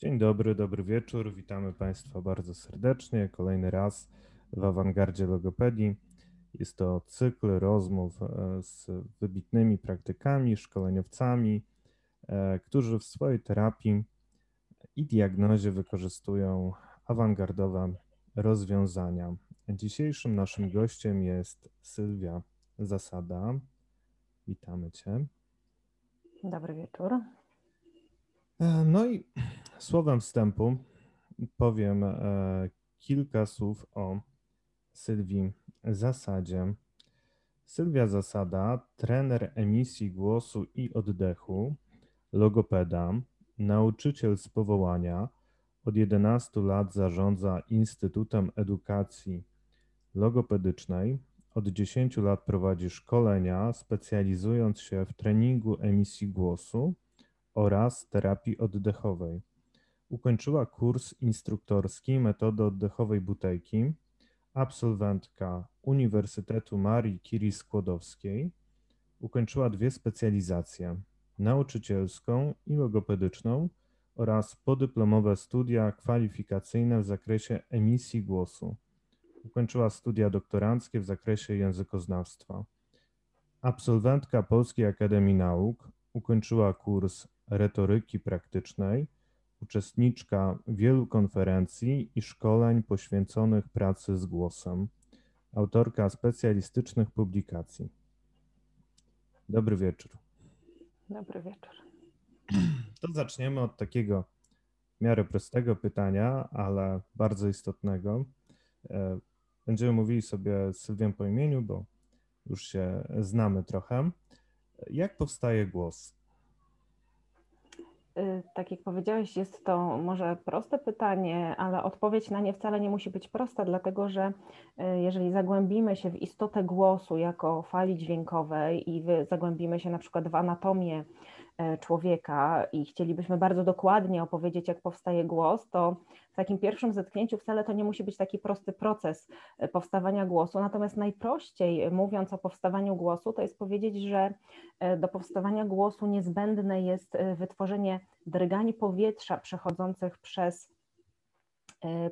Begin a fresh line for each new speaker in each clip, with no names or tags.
Dzień dobry, dobry wieczór. Witamy Państwa bardzo serdecznie. Kolejny raz w awangardzie logopedii. Jest to cykl rozmów e, z wybitnymi praktykami, szkoleniowcami, e, którzy w swojej terapii i diagnozie wykorzystują awangardowe rozwiązania. Dzisiejszym naszym gościem jest Sylwia Zasada. Witamy Cię.
Dobry wieczór.
E, no i słowem wstępu powiem e, kilka słów o Sylwii Zasadzie. Sylwia Zasada, trener emisji głosu i oddechu, logopeda, nauczyciel z powołania, od 11 lat zarządza Instytutem Edukacji Logopedycznej. Od 10 lat prowadzi szkolenia, specjalizując się w treningu emisji głosu oraz terapii oddechowej. Ukończyła kurs instruktorski metody oddechowej butelki, absolwentka Uniwersytetu Marii Curie Skłodowskiej. Ukończyła dwie specjalizacje: nauczycielską i logopedyczną oraz podyplomowe studia kwalifikacyjne w zakresie emisji głosu. Ukończyła studia doktoranckie w zakresie językoznawstwa. Absolwentka Polskiej Akademii Nauk, ukończyła kurs retoryki praktycznej, uczestniczka wielu konferencji i szkoleń poświęconych pracy z głosem, autorka specjalistycznych publikacji. Dobry wieczór.
Dobry wieczór.
To zaczniemy od takiego w miarę prostego pytania, ale bardzo istotnego. E, będziemy mówili sobie z Sylwią po imieniu, bo już się znamy trochę. Jak powstaje głos?
Y, tak jak powiedziałeś, jest to może proste pytanie, ale odpowiedź na nie wcale nie musi być prosta, dlatego że y, jeżeli zagłębimy się w istotę głosu jako fali dźwiękowej i zagłębimy się na przykład w anatomię człowieka i chcielibyśmy bardzo dokładnie opowiedzieć, jak powstaje głos, to w takim pierwszym zetknięciu wcale to nie musi być taki prosty proces e, powstawania głosu. Natomiast najprościej mówiąc o powstawaniu głosu, to jest powiedzieć, że e, do powstawania głosu niezbędne jest wytworzenie drgań powietrza przechodzących przez E,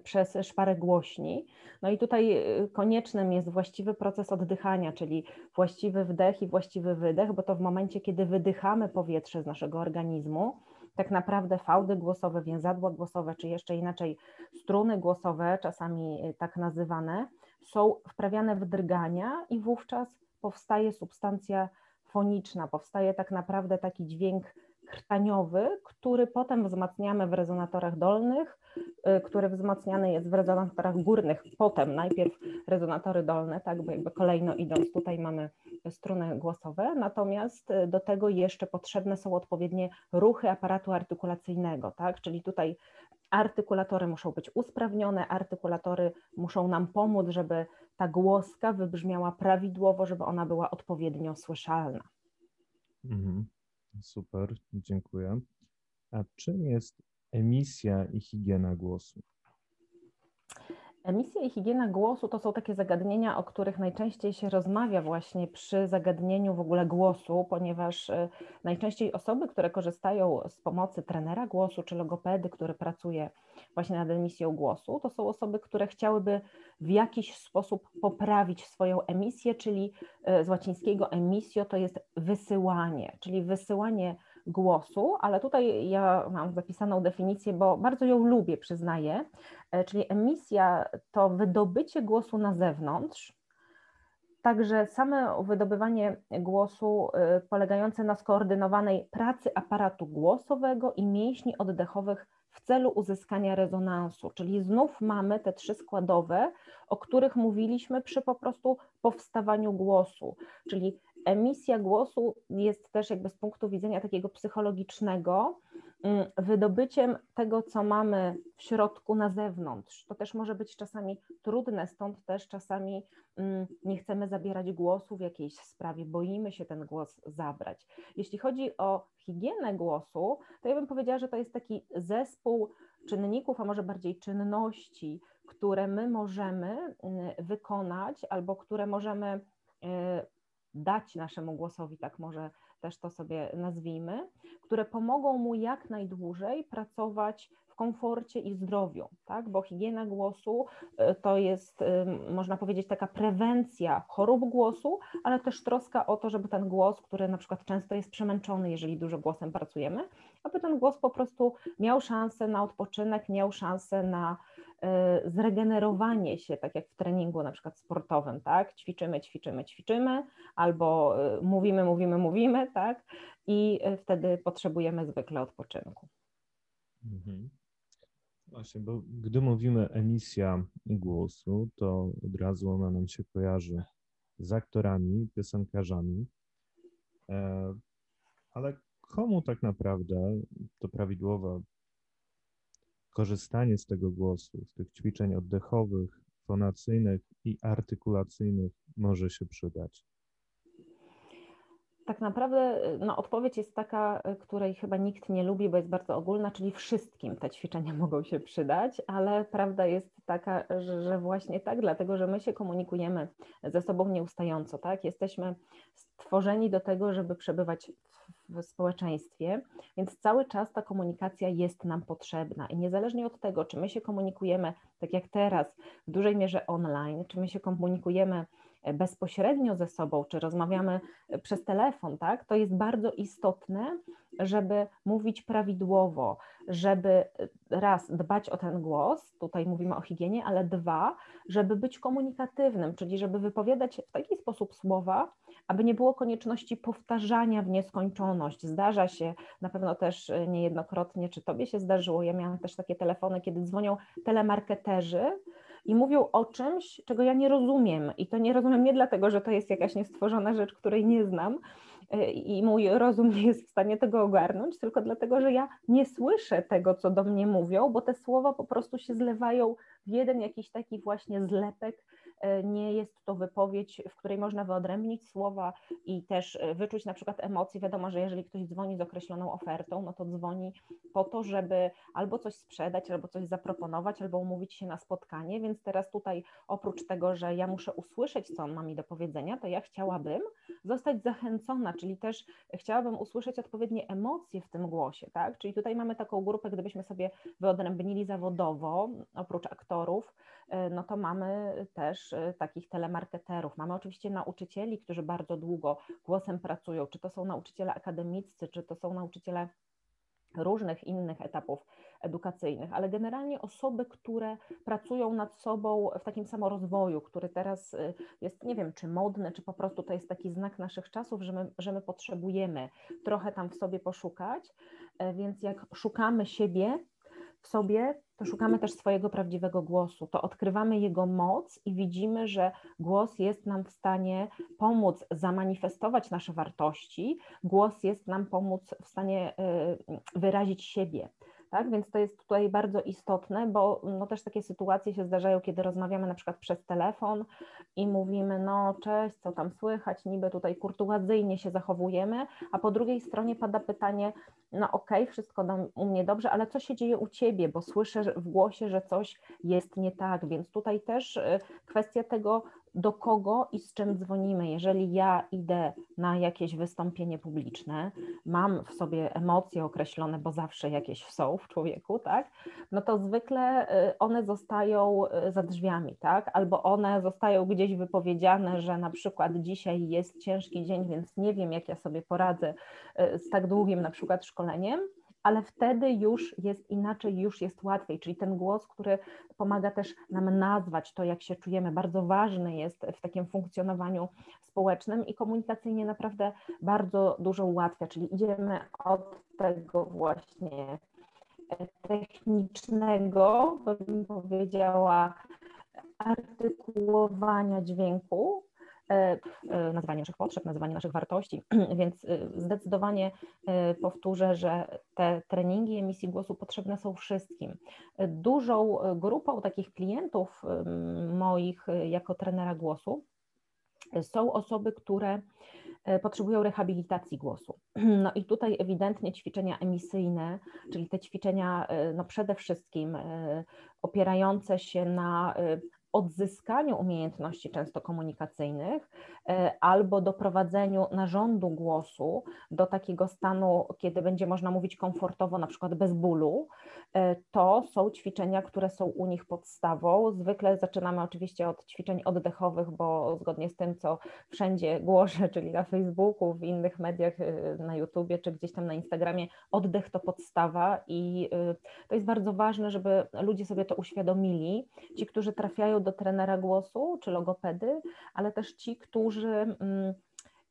przez szparę głośni. No i tutaj e, koniecznym jest właściwy proces oddychania, czyli właściwy wdech i właściwy wydech, bo to w momencie, kiedy wydychamy powietrze z naszego organizmu, tak naprawdę fałdy głosowe, więzadła głosowe, czy jeszcze inaczej struny głosowe, czasami e, tak nazywane, są wprawiane w drgania i wówczas powstaje substancja foniczna, powstaje tak naprawdę taki dźwięk krtaniowy, który potem wzmacniamy w rezonatorach dolnych, y, który wzmacniany jest w rezonatorach górnych, potem najpierw rezonatory dolne, tak, bo jakby kolejno idąc tutaj mamy struny głosowe, natomiast y, do tego jeszcze potrzebne są odpowiednie ruchy aparatu artykulacyjnego, tak, czyli tutaj artykulatory muszą być usprawnione, artykulatory muszą nam pomóc, żeby ta głoska wybrzmiała prawidłowo, żeby ona była odpowiednio słyszalna.
Mhm. Super, dziękuję. A czym jest emisja i higiena głosu?
Emisja i higiena głosu to są takie zagadnienia, o których najczęściej się rozmawia właśnie przy zagadnieniu w ogóle głosu, ponieważ y, najczęściej osoby, które korzystają z pomocy trenera głosu czy logopedy, który pracuje właśnie nad emisją głosu, to są osoby, które chciałyby w jakiś sposób poprawić swoją emisję, czyli y, z łacińskiego emisjo to jest wysyłanie, czyli wysyłanie głosu, ale tutaj ja mam zapisaną definicję, bo bardzo ją lubię, przyznaję, e, czyli emisja to wydobycie głosu na zewnątrz, Także same wydobywanie głosu e, polegające na skoordynowanej pracy aparatu głosowego i mięśni oddechowych w celu uzyskania rezonansu, czyli znów mamy te trzy składowe, o których mówiliśmy przy po prostu powstawaniu głosu, czyli emisja głosu jest też jakby z punktu widzenia takiego psychologicznego mm, wydobyciem tego, co mamy w środku na zewnątrz. To też może być czasami trudne, stąd też czasami mm, nie chcemy zabierać głosu w jakiejś sprawie, boimy się ten głos zabrać. Jeśli chodzi o higienę głosu, to ja bym powiedziała, że to jest taki zespół czynników, a może bardziej czynności, które my możemy mm, wykonać albo które możemy y, dać naszemu głosowi, tak może też to sobie nazwijmy, które pomogą mu jak najdłużej pracować w komforcie i zdrowiu, tak? bo higiena głosu to jest, można powiedzieć, taka prewencja chorób głosu, ale też troska o to, żeby ten głos, który na przykład często jest przemęczony, jeżeli dużo głosem pracujemy, aby ten głos po prostu miał szansę na odpoczynek, miał szansę na E, zregenerowanie się, tak jak w treningu na przykład sportowym, tak? Ćwiczymy, ćwiczymy, ćwiczymy, albo e, mówimy, mówimy, mówimy, tak? I e, wtedy potrzebujemy zwykle odpoczynku.
Mhm. Właśnie, bo gdy mówimy emisja głosu, to od razu ona nam się kojarzy z aktorami, piosenkarzami, ale komu tak naprawdę to prawidłowa korzystanie z tego głosu, z tych ćwiczeń oddechowych, fonacyjnych i artykulacyjnych może się przydać?
Tak naprawdę no, odpowiedź jest taka, której chyba nikt nie lubi, bo jest bardzo ogólna, czyli wszystkim te ćwiczenia mogą się przydać, ale prawda jest taka, że, że właśnie tak, dlatego że my się komunikujemy ze sobą nieustająco, tak? Jesteśmy stworzeni do tego, żeby przebywać w społeczeństwie, więc cały czas ta komunikacja jest nam potrzebna. I niezależnie od tego, czy my się komunikujemy, tak jak teraz, w dużej mierze online, czy my się komunikujemy e, bezpośrednio ze sobą, czy rozmawiamy e, przez telefon, tak, to jest bardzo istotne, żeby mówić prawidłowo, żeby e, raz dbać o ten głos, tutaj mówimy o higienie, ale dwa, żeby być komunikatywnym, czyli żeby wypowiadać w taki sposób słowa, aby nie było konieczności powtarzania w nieskończoność. Zdarza się na pewno też e, niejednokrotnie, czy tobie się zdarzyło, ja miałam też takie telefony, kiedy dzwonią telemarketerzy, i mówią o czymś, czego ja nie rozumiem. I to nie rozumiem nie dlatego, że to jest jakaś niestworzona rzecz, której nie znam, e, i mój rozum nie jest w stanie tego ogarnąć, tylko dlatego, że ja nie słyszę tego, co do mnie mówią, bo te słowa po prostu się zlewają w jeden jakiś taki właśnie zlepek nie jest to wypowiedź, w której można wyodrębnić słowa i też e, wyczuć na przykład emocje. Wiadomo, że jeżeli ktoś dzwoni z określoną ofertą, no to dzwoni po to, żeby albo coś sprzedać, albo coś zaproponować, albo umówić się na spotkanie, więc teraz tutaj oprócz tego, że ja muszę usłyszeć, co on ma mi do powiedzenia, to ja chciałabym zostać zachęcona, czyli też chciałabym usłyszeć odpowiednie emocje w tym głosie, tak? Czyli tutaj mamy taką grupę, gdybyśmy sobie wyodrębnili zawodowo, oprócz aktorów, e, no to mamy też e, takich telemarketerów. Mamy oczywiście nauczycieli, którzy bardzo długo głosem pracują, czy to są nauczyciele akademiccy, czy to są nauczyciele różnych innych etapów edukacyjnych, ale generalnie osoby, które pracują nad sobą w takim samorozwoju, który teraz y, jest, nie wiem, czy modny, czy po prostu to jest taki znak naszych czasów, że my, że my potrzebujemy trochę tam w sobie poszukać, e, więc jak szukamy siebie, w sobie, to szukamy też swojego prawdziwego głosu, to odkrywamy jego moc i widzimy, że głos jest nam w stanie pomóc zamanifestować nasze wartości, głos jest nam pomóc w stanie y, wyrazić siebie. Tak? Więc to jest tutaj bardzo istotne, bo no też takie sytuacje się zdarzają, kiedy rozmawiamy na przykład przez telefon i mówimy, no cześć, co tam słychać, niby tutaj kurtuazyjnie się zachowujemy, a po drugiej stronie pada pytanie, no okej, okay, wszystko u mnie dobrze, ale co się dzieje u Ciebie, bo słyszę w głosie, że coś jest nie tak, więc tutaj też y, kwestia tego, do kogo i z czym dzwonimy. Jeżeli ja idę na jakieś wystąpienie publiczne, mam w sobie emocje określone, bo zawsze jakieś są w człowieku, tak, no to zwykle y, one zostają y, za drzwiami, tak, albo one zostają gdzieś wypowiedziane, że na przykład dzisiaj jest ciężki dzień, więc nie wiem, jak ja sobie poradzę z tak długim na przykład szkoleniem, ale wtedy już jest inaczej, już jest łatwiej, czyli ten głos, który pomaga też nam nazwać to, jak się czujemy, bardzo ważny jest w takim funkcjonowaniu społecznym i komunikacyjnie naprawdę bardzo dużo ułatwia, czyli idziemy od tego właśnie technicznego, bym powiedziała, artykułowania dźwięku, E, e, nazywanie naszych potrzeb, nazywanie naszych wartości, więc e, zdecydowanie powtórzę, że te treningi emisji głosu potrzebne są wszystkim. Dużą grupą takich klientów moich jako trenera głosu są osoby, które potrzebują rehabilitacji głosu. No i tutaj ewidentnie ćwiczenia emisyjne, czyli te ćwiczenia no przede wszystkim opierające się na odzyskaniu umiejętności często komunikacyjnych albo doprowadzeniu narządu głosu do takiego stanu, kiedy będzie można mówić komfortowo, na przykład bez bólu, to są ćwiczenia, które są u nich podstawą. Zwykle zaczynamy oczywiście od ćwiczeń oddechowych, bo zgodnie z tym, co wszędzie głoszę, czyli na Facebooku, w innych mediach, na YouTubie czy gdzieś tam na Instagramie, oddech to podstawa i to jest bardzo ważne, żeby ludzie sobie to uświadomili. Ci, którzy trafiają do trenera głosu czy logopedy, ale też ci, którzy mm,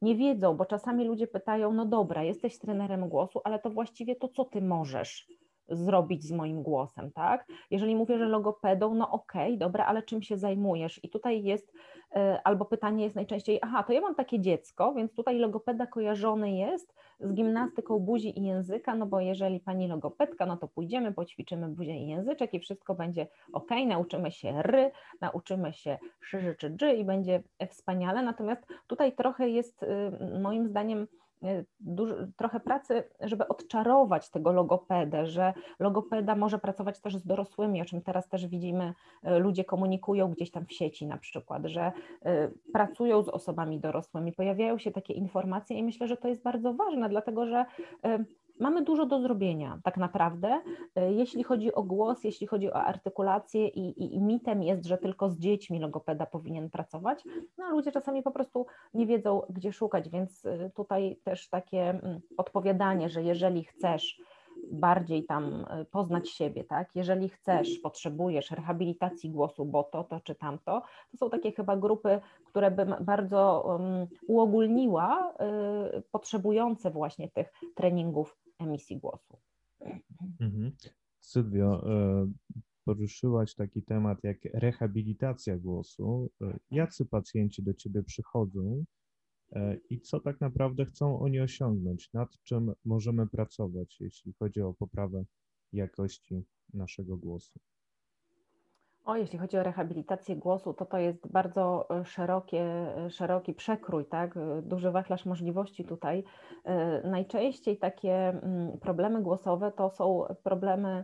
nie wiedzą, bo czasami ludzie pytają: No dobra, jesteś trenerem głosu, ale to właściwie to, co ty możesz zrobić z moim głosem, tak? Jeżeli mówię, że logopedą, no okej, okay, dobra, ale czym się zajmujesz? I tutaj jest, e, albo pytanie jest najczęściej, aha, to ja mam takie dziecko, więc tutaj logopeda kojarzony jest z gimnastyką buzi i języka, no bo jeżeli pani logopedka, no to pójdziemy, poćwiczymy buzię i języczek i wszystko będzie ok, nauczymy się ry, nauczymy się szy czy dży i będzie wspaniale, natomiast tutaj trochę jest y, moim zdaniem dużo, trochę pracy, żeby odczarować tego logopedę, że logopeda może pracować też z dorosłymi, o czym teraz też widzimy, y, ludzie komunikują gdzieś tam w sieci na przykład, że y, pracują z osobami dorosłymi, pojawiają się takie informacje i myślę, że to jest bardzo ważne, dlatego że mamy dużo do zrobienia tak naprawdę, e, jeśli chodzi o głos, jeśli chodzi o artykulację i, i, i, mitem jest, że tylko z dziećmi logopeda powinien pracować, no ludzie czasami po prostu nie wiedzą, gdzie szukać, więc e, tutaj też takie mm, odpowiadanie, że jeżeli chcesz bardziej tam e, poznać siebie, tak? Jeżeli chcesz, potrzebujesz rehabilitacji głosu, bo to, to czy tamto, to są takie chyba grupy, które bym bardzo um, uogólniła, y, potrzebujące właśnie tych treningów emisji głosu.
Mhm. Sylwio, e, poruszyłaś taki temat jak rehabilitacja głosu. E, jacy pacjenci do Ciebie przychodzą e, i co tak naprawdę chcą oni osiągnąć? Nad czym możemy pracować, jeśli chodzi o poprawę jakości naszego głosu?
O, jeśli chodzi o rehabilitację głosu, to to jest bardzo e, szerokie, e, szeroki przekrój, tak? E, duży wachlarz możliwości tutaj. Najczęściej takie mm, problemy głosowe to są problemy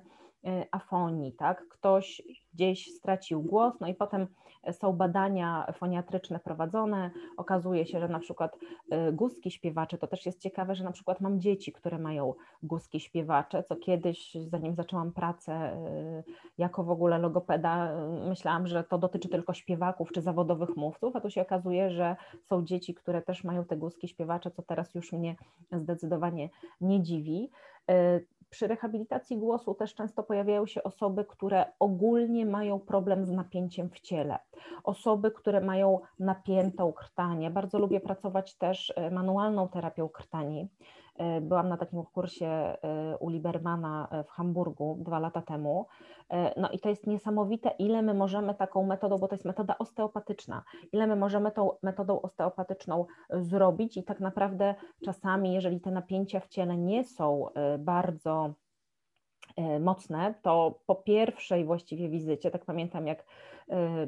afonii, tak? Ktoś gdzieś stracił głos, no i potem są badania foniatryczne prowadzone, okazuje się, że na przykład y, guzki śpiewacze, to też jest ciekawe, że na przykład mam dzieci, które mają guzki śpiewacze, co kiedyś, zanim zaczęłam pracę jako w ogóle logopeda, myślałam, że to dotyczy tylko śpiewaków czy zawodowych mówców, a tu się okazuje, że są dzieci, które też mają te guzki śpiewacze, co teraz już mnie zdecydowanie nie dziwi. Przy rehabilitacji głosu też często pojawiają się osoby, które ogólnie mają problem z napięciem w ciele, osoby, które mają napiętą krtanię. Bardzo lubię pracować też e, manualną terapią krtani. E, byłam na takim kursie e, u Libermana w Hamburgu dwa lata temu. No i to jest niesamowite, ile my możemy taką metodą, bo to jest metoda osteopatyczna, ile my możemy tą metodą osteopatyczną zrobić i tak naprawdę czasami, jeżeli te napięcia w ciele nie są bardzo mocne, to po pierwszej właściwie wizycie, tak pamiętam jak E,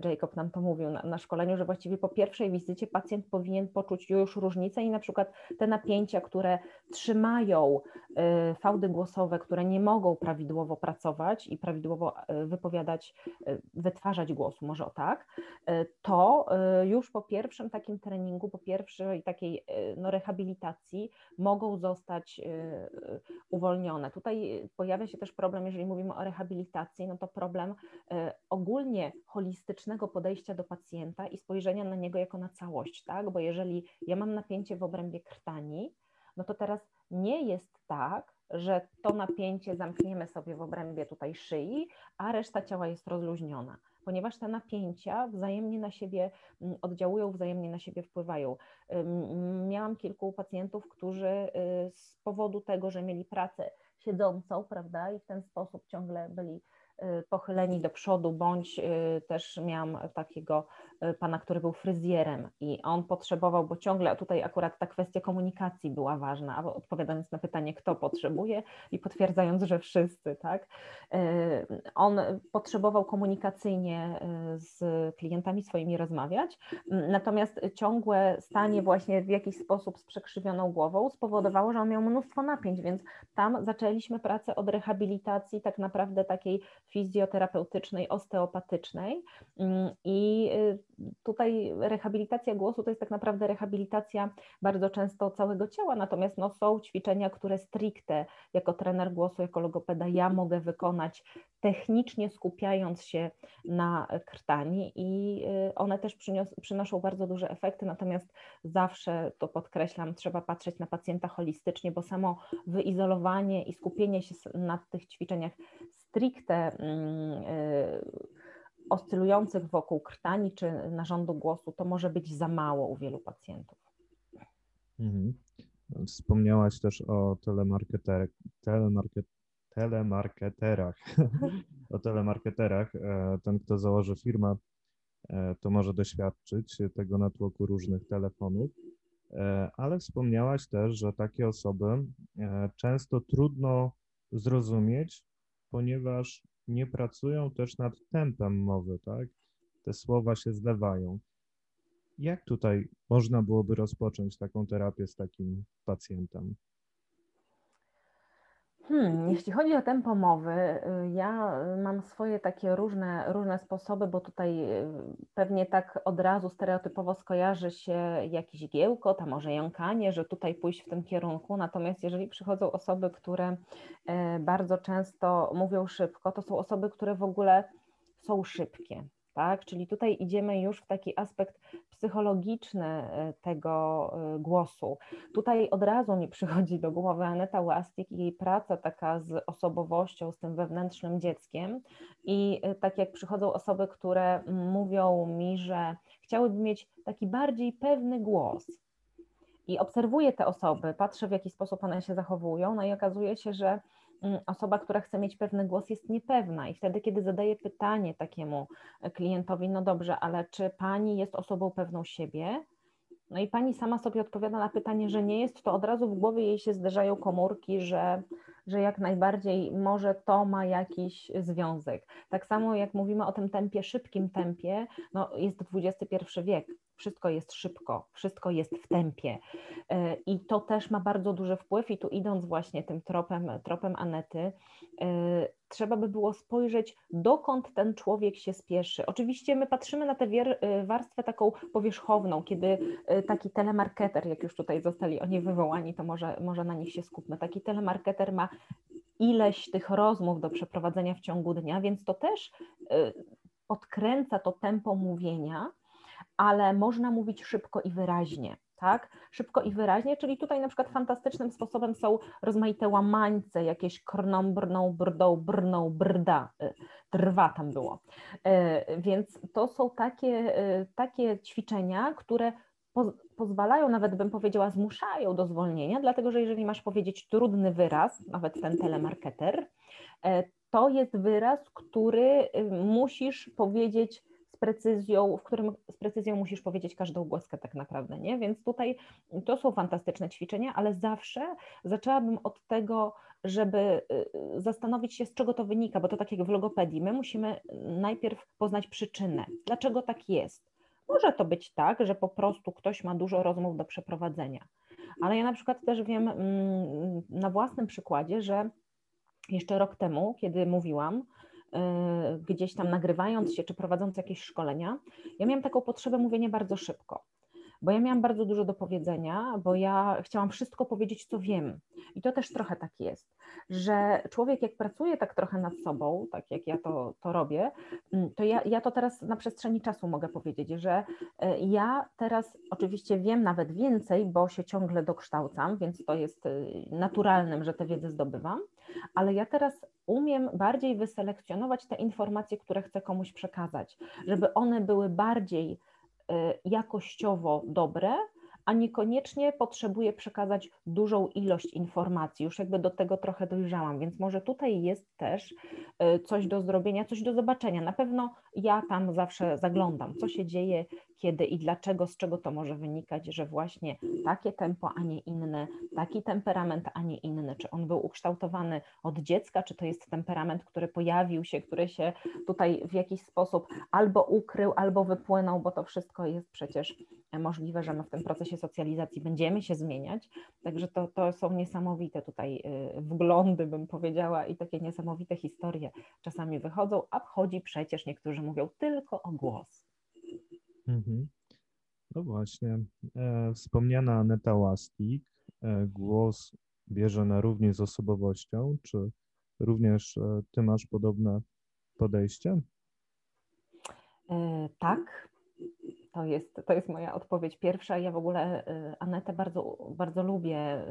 Jacob nam to mówił na, na, szkoleniu, że właściwie po pierwszej wizycie pacjent powinien poczuć już różnicę i na przykład te napięcia, które trzymają e, fałdy głosowe, które nie mogą prawidłowo pracować i prawidłowo e, wypowiadać, wytwarzać głosu, może o tak, to już po pierwszym takim treningu, po pierwszej takiej no, rehabilitacji mogą zostać uwolnione. Tutaj pojawia się też problem, jeżeli mówimy o rehabilitacji, no to problem ogólnie holistyczny, holistycznego podejścia do pacjenta i spojrzenia na niego jako na całość, tak? Bo jeżeli ja mam napięcie w obrębie krtani, no to teraz nie jest tak, że to napięcie zamkniemy sobie w obrębie tutaj szyi, a reszta ciała jest rozluźniona, ponieważ te napięcia wzajemnie na siebie mm, oddziałują, wzajemnie na siebie wpływają. Miałam kilku pacjentów, którzy y, z powodu tego, że mieli pracę siedzącą, prawda, i w ten sposób ciągle byli pochyleni do przodu, bądź y, też miałam takiego y, pana, który był fryzjerem i on potrzebował, bo ciągle tutaj akurat ta kwestia komunikacji była ważna, odpowiadając na pytanie, kto potrzebuje i potwierdzając, że wszyscy, tak. On potrzebował komunikacyjnie z klientami swoimi rozmawiać, natomiast ciągłe stanie właśnie w jakiś sposób z przekrzywioną głową spowodowało, że on miał mnóstwo napięć, więc tam zaczęliśmy pracę od rehabilitacji tak naprawdę takiej fizjoterapeutycznej, osteopatycznej. Mm, I tutaj rehabilitacja głosu to jest tak naprawdę rehabilitacja bardzo często całego ciała, natomiast no, są ćwiczenia, które stricte jako trener głosu, jako logopeda ja mogę wykonać technicznie skupiając się na krtani i one też przynios, przynoszą bardzo duże efekty, natomiast zawsze to podkreślam, trzeba patrzeć na pacjenta holistycznie, bo samo wyizolowanie i skupienie się na tych ćwiczeniach stricte mm, y, oscylujących wokół krtani czy narządu głosu, to może być za mało u wielu pacjentów.
Mhm. Wspomniałaś też o telemarketer, telemarket, telemarketerach. o telemarketerach. E, ten, kto założy firmę, e, to może doświadczyć tego natłoku różnych telefonów. E, ale wspomniałaś też, że takie osoby często trudno zrozumieć, ponieważ nie pracują też nad tempem mowy, tak? Te słowa się zlewają. Jak tutaj można byłoby rozpocząć taką terapię z takim pacjentem?
Hmm, jeśli chodzi o tempo mowy, y, ja mam swoje takie różne, różne sposoby, bo tutaj y, pewnie tak od razu stereotypowo skojarzy się jakiś giełko, a może jąkanie, że tutaj pójść w tym kierunku. Natomiast jeżeli przychodzą osoby, które e, bardzo często mówią szybko, to są osoby, które w ogóle są szybkie tak? Czyli tutaj idziemy już w taki aspekt psychologiczny e, tego e, głosu. Tutaj od razu mi przychodzi do głowy Aneta Łastik i jej praca taka z osobowością, z tym wewnętrznym dzieckiem i e, tak jak przychodzą osoby, które mówią mi, że chciałyby mieć taki bardziej pewny głos, i obserwuję te osoby, patrzę w jaki sposób one się zachowują, no i okazuje się, że osoba, która chce mieć pewny głos, jest niepewna. I wtedy, kiedy zadaje pytanie takiemu e, klientowi, no dobrze, ale czy pani jest osobą pewną siebie? No i pani sama sobie odpowiada na pytanie, że nie jest, to od razu w głowie jej się zderzają komórki, że, że jak najbardziej może to ma jakiś związek. Tak samo jak mówimy o tym tempie, szybkim tempie, no jest XXI wiek, wszystko jest szybko, wszystko jest w tempie. E, I to też ma bardzo duży wpływ, i tu idąc właśnie tym tropem, tropem Anety, e, trzeba by było spojrzeć, dokąd ten człowiek się spieszy. Oczywiście my patrzymy na tę e, warstwę taką powierzchowną, kiedy taki telemarketer, jak już tutaj zostali oni wywołani, to może, może na nich się skupmy. Taki telemarketer ma ileś tych rozmów do przeprowadzenia w ciągu dnia, więc to też podkręca to tempo mówienia ale można mówić szybko i wyraźnie. Tak? Szybko i wyraźnie, czyli tutaj na przykład fantastycznym sposobem są rozmaite łamańce, jakieś krną, brną, brdą, brną, brda, y, drwa tam było. Y, więc to są takie, y, takie ćwiczenia, które pozwalają, nawet bym powiedziała, zmuszają do zwolnienia, dlatego że jeżeli masz powiedzieć trudny wyraz, nawet ten telemarketer, to jest wyraz, który musisz powiedzieć precyzją, w którym z precyzją musisz powiedzieć każdą głoskę tak naprawdę, nie? Więc tutaj to są fantastyczne ćwiczenia, ale zawsze zaczęłabym od tego, żeby y, zastanowić się, z czego to wynika, bo to tak jak w logopedii, my musimy najpierw poznać przyczynę, dlaczego tak jest. Może to być tak, że po prostu ktoś ma dużo rozmów do przeprowadzenia, ale ja na przykład też wiem mm, na własnym przykładzie, że jeszcze rok temu, kiedy mówiłam, gdzieś tam nagrywając się czy prowadząc jakieś szkolenia, ja miałam taką potrzebę mówienia bardzo szybko, bo ja miałam bardzo dużo do powiedzenia, bo ja chciałam wszystko powiedzieć, co wiem. I to też trochę tak jest, że człowiek jak pracuje tak trochę nad sobą, tak jak ja to, to robię, mm, to ja, ja to teraz na przestrzeni czasu mogę powiedzieć, że y, ja teraz oczywiście wiem nawet więcej, bo się ciągle dokształcam, więc to jest y, naturalnym, że tę wiedzę zdobywam, ale ja teraz umiem bardziej wyselekcjonować te informacje, które chcę komuś przekazać, żeby one były bardziej jakościowo dobre, a niekoniecznie potrzebuję przekazać dużą ilość informacji. Już jakby do tego trochę dojrzałam, więc może tutaj jest też y, coś do zrobienia, coś do zobaczenia. Na pewno ja tam zawsze zaglądam, co się dzieje, kiedy i dlaczego, z czego to może wynikać, że właśnie takie tempo, a nie inne, taki temperament, a nie inny, czy on był ukształtowany od dziecka, czy to jest temperament, który pojawił się, który się tutaj w jakiś sposób albo ukrył, albo wypłynął, bo to wszystko jest przecież możliwe, że my w tym procesie socjalizacji będziemy się zmieniać. Także to, to są niesamowite tutaj y, wglądy, bym powiedziała, i takie niesamowite historie czasami wychodzą, a chodzi przecież, niektórzy mówią, tylko o głos.
Mhm. No właśnie. E, wspomniana Aneta Łastik, e, głos bierze na równi z osobowością, czy również e, ty masz podobne podejście?
Tak, to jest, to jest moja odpowiedź pierwsza. Ja w ogóle y, Anetę bardzo, bardzo lubię.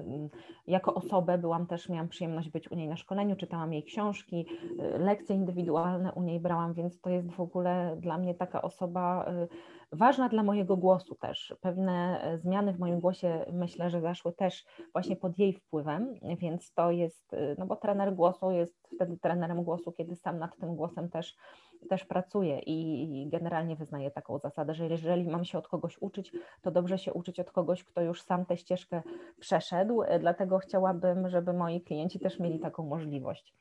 Jako osobę byłam też, miałam przyjemność być u niej na szkoleniu, czytałam jej książki, y, lekcje indywidualne u niej brałam, więc to jest w ogóle dla mnie taka osoba y, ważna dla mojego głosu też. Pewne zmiany w moim głosie myślę, że zaszły też właśnie pod jej wpływem, więc to jest, no bo trener głosu jest wtedy trenerem głosu, kiedy sam nad tym głosem też też pracuję i generalnie wyznaję taką zasadę, że jeżeli mam się od kogoś uczyć, to dobrze się uczyć od kogoś, kto już sam tę ścieżkę przeszedł, dlatego chciałabym, żeby moi klienci też mieli taką możliwość.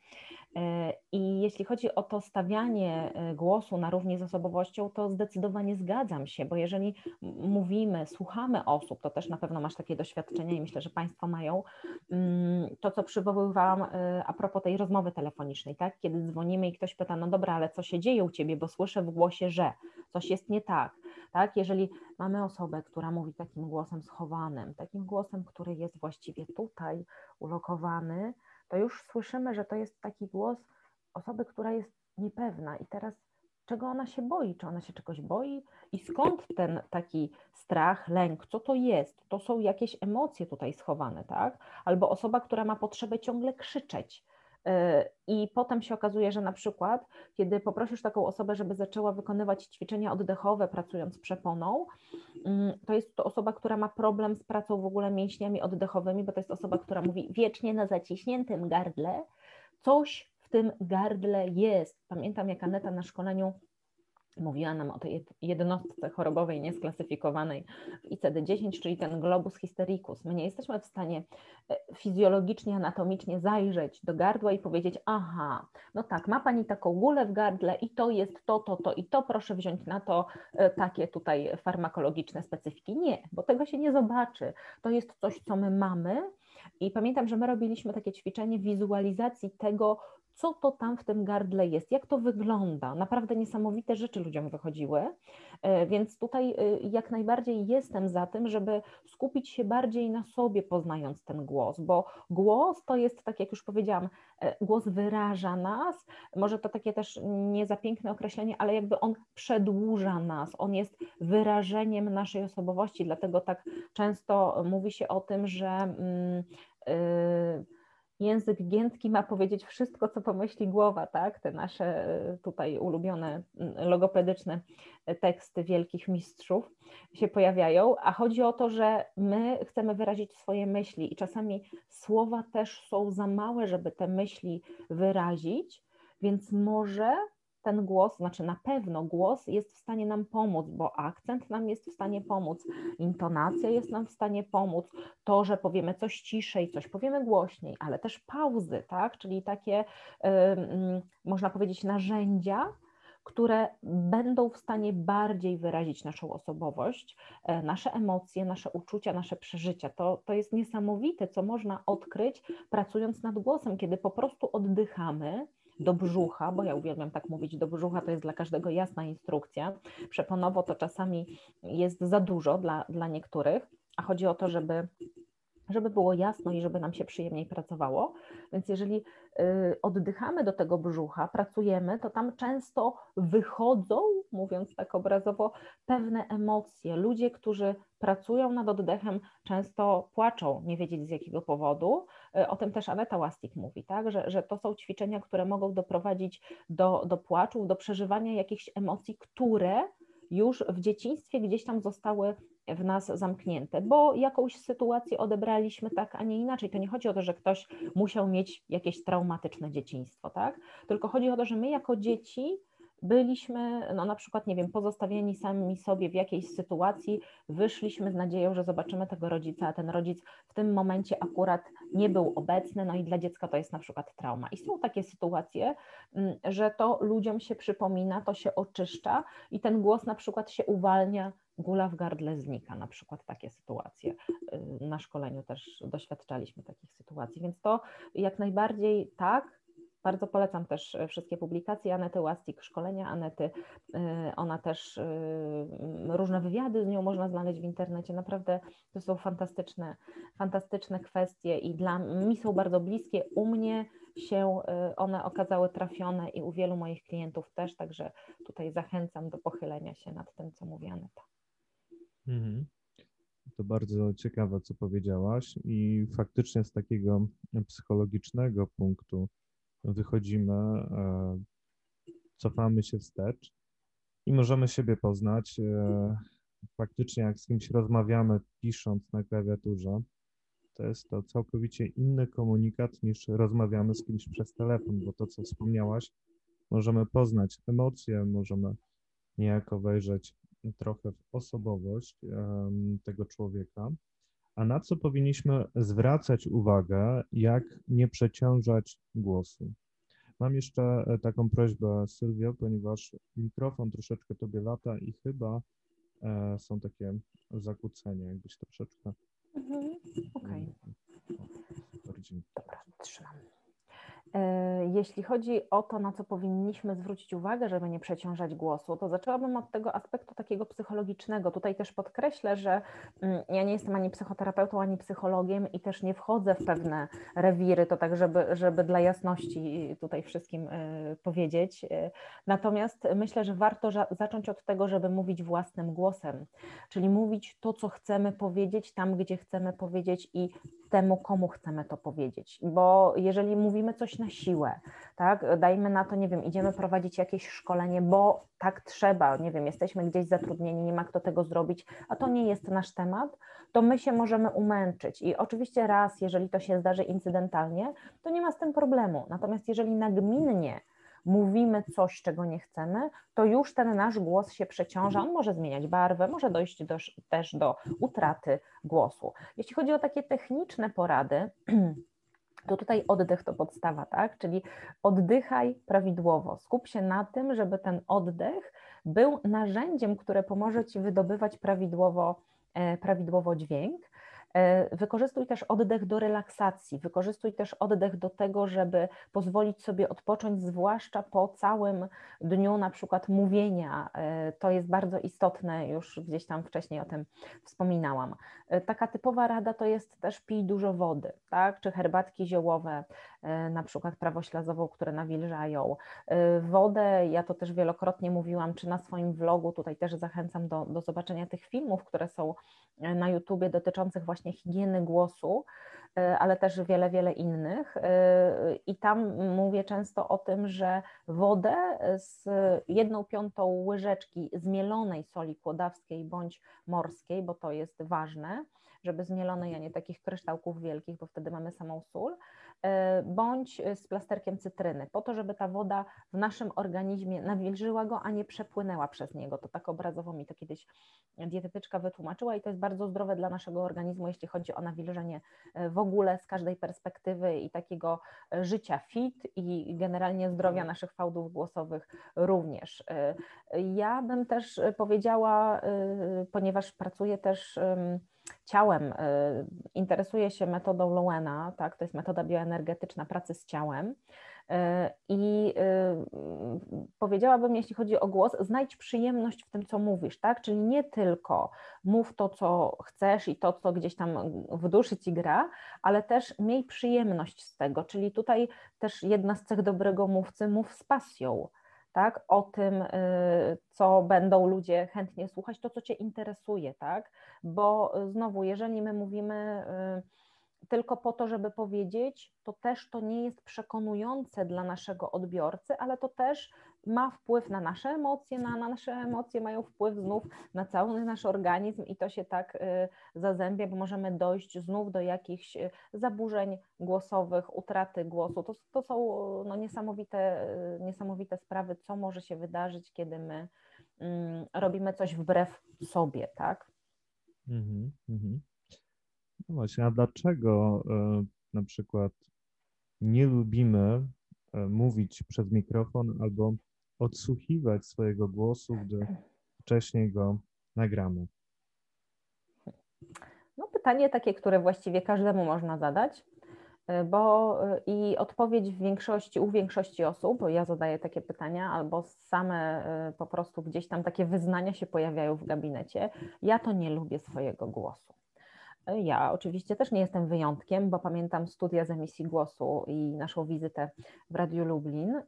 E, I jeśli chodzi o to stawianie e, głosu na równi z osobowością, to zdecydowanie zgadzam się, bo jeżeli mówimy, słuchamy osób, to też na pewno masz takie doświadczenia i myślę, że Państwo mają, mm, to co przywoływałam e, a propos tej rozmowy telefonicznej, tak? Kiedy dzwonimy i ktoś pyta, no dobra, ale co się dzieje u Ciebie, bo słyszę w głosie, że coś jest nie tak, tak? Jeżeli mamy osobę, która mówi takim głosem schowanym, takim głosem, który jest właściwie tutaj ulokowany, to już słyszymy, że to jest taki głos osoby, która jest niepewna i teraz czego ona się boi, czy ona się czegoś boi i skąd ten taki strach, lęk, co to jest? To są jakieś emocje tutaj schowane, tak? Albo osoba, która ma potrzebę ciągle krzyczeć. Y, I potem się okazuje, że na przykład, kiedy poprosisz taką osobę, żeby zaczęła wykonywać ćwiczenia oddechowe, pracując przeponą, mm, to jest to osoba, która ma problem z pracą w ogóle mięśniami oddechowymi, bo to jest osoba, która mówi wiecznie na zaciśniętym gardle, coś w tym gardle jest. Pamiętam, jak Aneta na szkoleniu mówiła nam o tej jednostce chorobowej niesklasyfikowanej w ICD-10, czyli ten globus hystericus. My nie jesteśmy w stanie e, fizjologicznie, anatomicznie zajrzeć do gardła i powiedzieć, aha, no tak, ma Pani taką gulę w gardle i to jest to, to, to i to, proszę wziąć na to e, takie tutaj farmakologiczne specyfiki. Nie, bo tego się nie zobaczy. To jest coś, co my mamy, i pamiętam, że my robiliśmy takie ćwiczenie wizualizacji tego, co to tam w tym gardle jest, jak to wygląda. Naprawdę niesamowite rzeczy ludziom wychodziły, e, więc tutaj e, jak najbardziej jestem za tym, żeby skupić się bardziej na sobie, poznając ten głos, bo głos to jest, tak jak już powiedziałam, e, głos wyraża nas, może to takie też nie za piękne określenie, ale jakby on przedłuża nas, on jest wyrażeniem naszej osobowości, dlatego tak często mówi się o tym, że. Yy, język giętki ma powiedzieć wszystko, co pomyśli głowa, tak? Te nasze e, tutaj ulubione logopedyczne e, teksty wielkich mistrzów się pojawiają, a chodzi o to, że my chcemy wyrazić swoje myśli i czasami słowa też są za małe, żeby te myśli wyrazić, więc może ten głos, znaczy na pewno głos jest w stanie nam pomóc, bo akcent nam jest w stanie pomóc, intonacja jest nam w stanie pomóc, to, że powiemy coś ciszej, coś powiemy głośniej, ale też pauzy, tak? Czyli takie, yy, można powiedzieć, narzędzia, które będą w stanie bardziej wyrazić naszą osobowość, e, nasze emocje, nasze uczucia, nasze przeżycia. To, to jest niesamowite, co można odkryć pracując nad głosem, kiedy po prostu oddychamy do brzucha, bo ja uwielbiam tak mówić, do brzucha to jest dla każdego jasna instrukcja. Przeponowo to czasami jest za dużo dla, dla niektórych, a chodzi o to, żeby żeby było jasno i żeby nam się przyjemniej pracowało. Więc jeżeli y, oddychamy do tego brzucha, pracujemy, to tam często wychodzą, mówiąc tak obrazowo, pewne emocje. Ludzie, którzy pracują nad oddechem, często płaczą, nie wiedzieć z jakiego powodu. Y, o tym też Aneta Łastik mówi, tak? że, że to są ćwiczenia, które mogą doprowadzić do, do płaczu, do przeżywania jakichś emocji, które już w dzieciństwie gdzieś tam zostały w nas zamknięte, bo jakąś sytuację odebraliśmy tak, a nie inaczej. To nie chodzi o to, że ktoś musiał mieć jakieś traumatyczne dzieciństwo, tak? Tylko chodzi o to, że my jako dzieci byliśmy, no na przykład, nie wiem, pozostawieni sami sobie w jakiejś sytuacji, wyszliśmy z nadzieją, że zobaczymy tego rodzica, a ten rodzic w tym momencie akurat nie był obecny, no i dla dziecka to jest na przykład trauma. I są takie sytuacje, mm, że to ludziom się przypomina, to się oczyszcza i ten głos na przykład się uwalnia, gula w gardle znika, na przykład takie sytuacje. Y, na szkoleniu też doświadczaliśmy takich sytuacji, więc to jak najbardziej tak, bardzo polecam też e, wszystkie publikacje Anety Łastik, szkolenia Anety. E, ona też e, różne wywiady z nią można znaleźć w internecie. Naprawdę to są fantastyczne, fantastyczne kwestie i dla mi są bardzo bliskie. U mnie się one okazały trafione i u wielu moich klientów też, także tutaj zachęcam do pochylenia się nad tym, co mówi Aneta. Mhm.
To bardzo ciekawe, co powiedziałaś, i faktycznie z takiego psychologicznego punktu wychodzimy, e, cofamy się wstecz i możemy siebie poznać. E, faktycznie, jak z kimś rozmawiamy, pisząc na klawiaturze, to jest to całkowicie inny komunikat niż rozmawiamy z kimś przez telefon, bo to, co wspomniałaś, możemy poznać emocje, możemy niejako wejrzeć trochę w osobowość tego człowieka. A na co powinniśmy zwracać uwagę, jak nie przeciążać głosu? Mam jeszcze e, taką prośbę, Sylwio, ponieważ mikrofon troszeczkę tobie lata i chyba e, są takie zakłócenia, jakbyś troszeczkę. Mhm.
Okej. Okay. Dobra, trzymam. E, jeśli chodzi o to, na co powinniśmy zwrócić uwagę, żeby nie przeciążać głosu, to zaczęłabym od tego aspektu takiego psychologicznego. Tutaj też podkreślę, że mm, ja nie jestem ani psychoterapeutą, ani psychologiem i też nie wchodzę w pewne rewiry, to tak, żeby, żeby dla jasności tutaj wszystkim e, powiedzieć. E, natomiast myślę, że warto zacząć od tego, żeby mówić własnym głosem, czyli mówić to, co chcemy powiedzieć, tam, gdzie chcemy powiedzieć i temu, komu chcemy to powiedzieć. Bo jeżeli mówimy coś na siłę, tak, dajmy na to, nie wiem, idziemy prowadzić jakieś szkolenie, bo tak trzeba, nie wiem, jesteśmy gdzieś zatrudnieni, nie ma kto tego zrobić, a to nie jest nasz temat, to my się możemy umęczyć. I oczywiście raz, jeżeli to się zdarzy incydentalnie, to nie ma z tym problemu. Natomiast jeżeli nagminnie mówimy coś, czego nie chcemy, to już ten nasz głos się przeciąża, on może zmieniać barwę, może dojść do, też do utraty głosu. Jeśli chodzi o takie techniczne porady, to tutaj oddech to podstawa, tak? Czyli oddychaj prawidłowo. Skup się na tym, żeby ten oddech był narzędziem, które pomoże ci wydobywać prawidłowo, e, prawidłowo dźwięk. E, wykorzystuj też oddech do relaksacji, wykorzystuj też oddech do tego, żeby pozwolić sobie odpocząć, zwłaszcza po całym dniu na przykład mówienia. E, to jest bardzo istotne, już gdzieś tam wcześniej o tym wspominałam. E, taka typowa rada to jest też pij dużo wody, tak? czy herbatki ziołowe, na przykład prawoślazową, które nawilżają. Wodę, ja to też wielokrotnie mówiłam, czy na swoim vlogu, tutaj też zachęcam do, do zobaczenia tych filmów, które są na YouTubie dotyczących właśnie higieny głosu, ale też wiele, wiele innych. E, I tam mówię często o tym, że wodę z jedną piątą łyżeczki zmielonej soli kłodawskiej bądź morskiej, bo to jest ważne, żeby zmielonej, a nie takich kryształków wielkich, bo wtedy mamy samą sól, E, bądź z plasterkiem cytryny, po to, żeby ta woda w naszym organizmie nawilżyła go, a nie przepłynęła przez niego. To tak obrazowo mi to kiedyś dietetyczka wytłumaczyła i to jest bardzo zdrowe dla naszego organizmu, jeśli chodzi o nawilżenie e, w ogóle z każdej perspektywy i takiego e, życia fit i generalnie zdrowia naszych fałdów głosowych również. Ja bym też powiedziała, ponieważ pracuję też ciałem, interesuje się metodą Lowena, tak, to jest metoda bioenergetyczna pracy z ciałem. Y, I y, powiedziałabym, jeśli chodzi o głos, znajdź przyjemność w tym, co mówisz, tak? Czyli nie tylko mów to, co chcesz i to, co gdzieś tam w duszy ci gra, ale też miej przyjemność z tego. Czyli tutaj też jedna z cech dobrego mówcy, mów z pasją tak, o tym, y, co będą ludzie chętnie słuchać, to co Cię interesuje, tak, bo znowu, jeżeli my mówimy tylko po to, żeby powiedzieć, to też to nie jest przekonujące dla naszego odbiorcy, ale to też ma wpływ na nasze emocje, na, na nasze emocje mają wpływ znów na cały nasz organizm i to się tak y, zazębia, bo możemy dojść znów do jakichś y, zaburzeń głosowych, utraty głosu. To, to są no, niesamowite, y, niesamowite sprawy, co może się wydarzyć, kiedy my mm, robimy coś wbrew sobie, tak? Mm -hmm.
No właśnie, a dlaczego na przykład nie lubimy mówić przez mikrofon albo odsłuchiwać swojego głosu, gdy wcześniej go nagramy?
No pytanie takie, które właściwie każdemu można zadać, y, bo i odpowiedź w większości, u większości osób, bo ja zadaję takie pytania, albo same po prostu gdzieś tam takie wyznania się pojawiają w gabinecie. Ja to nie lubię swojego głosu. Ja oczywiście też nie jestem wyjątkiem, bo pamiętam studia z emisji głosu i naszą wizytę w Radiu Lublin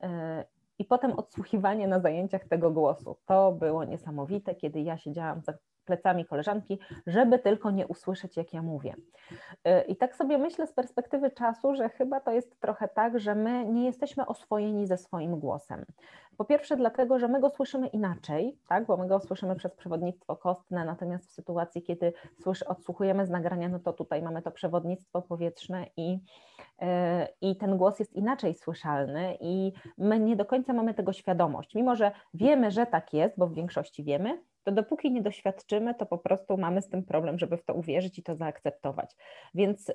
i potem odsłuchiwanie na zajęciach tego głosu. To było niesamowite, kiedy ja siedziałam za plecami koleżanki, żeby tylko nie usłyszeć, jak ja mówię. Y, I tak sobie myślę z perspektywy czasu, że chyba to jest trochę tak, że my nie jesteśmy oswojeni ze swoim głosem. Po pierwsze, dlatego, że my go słyszymy inaczej, tak? bo my go słyszymy przez przewodnictwo kostne, natomiast w sytuacji, kiedy słyszy, odsłuchujemy z nagrania, no to tutaj mamy to przewodnictwo powietrzne i, yy, i ten głos jest inaczej słyszalny i my nie do końca mamy tego świadomość. Mimo, że wiemy, że tak jest, bo w większości wiemy, to dopóki nie doświadczymy, to po prostu mamy z tym problem, żeby w to uwierzyć i to zaakceptować. Więc y,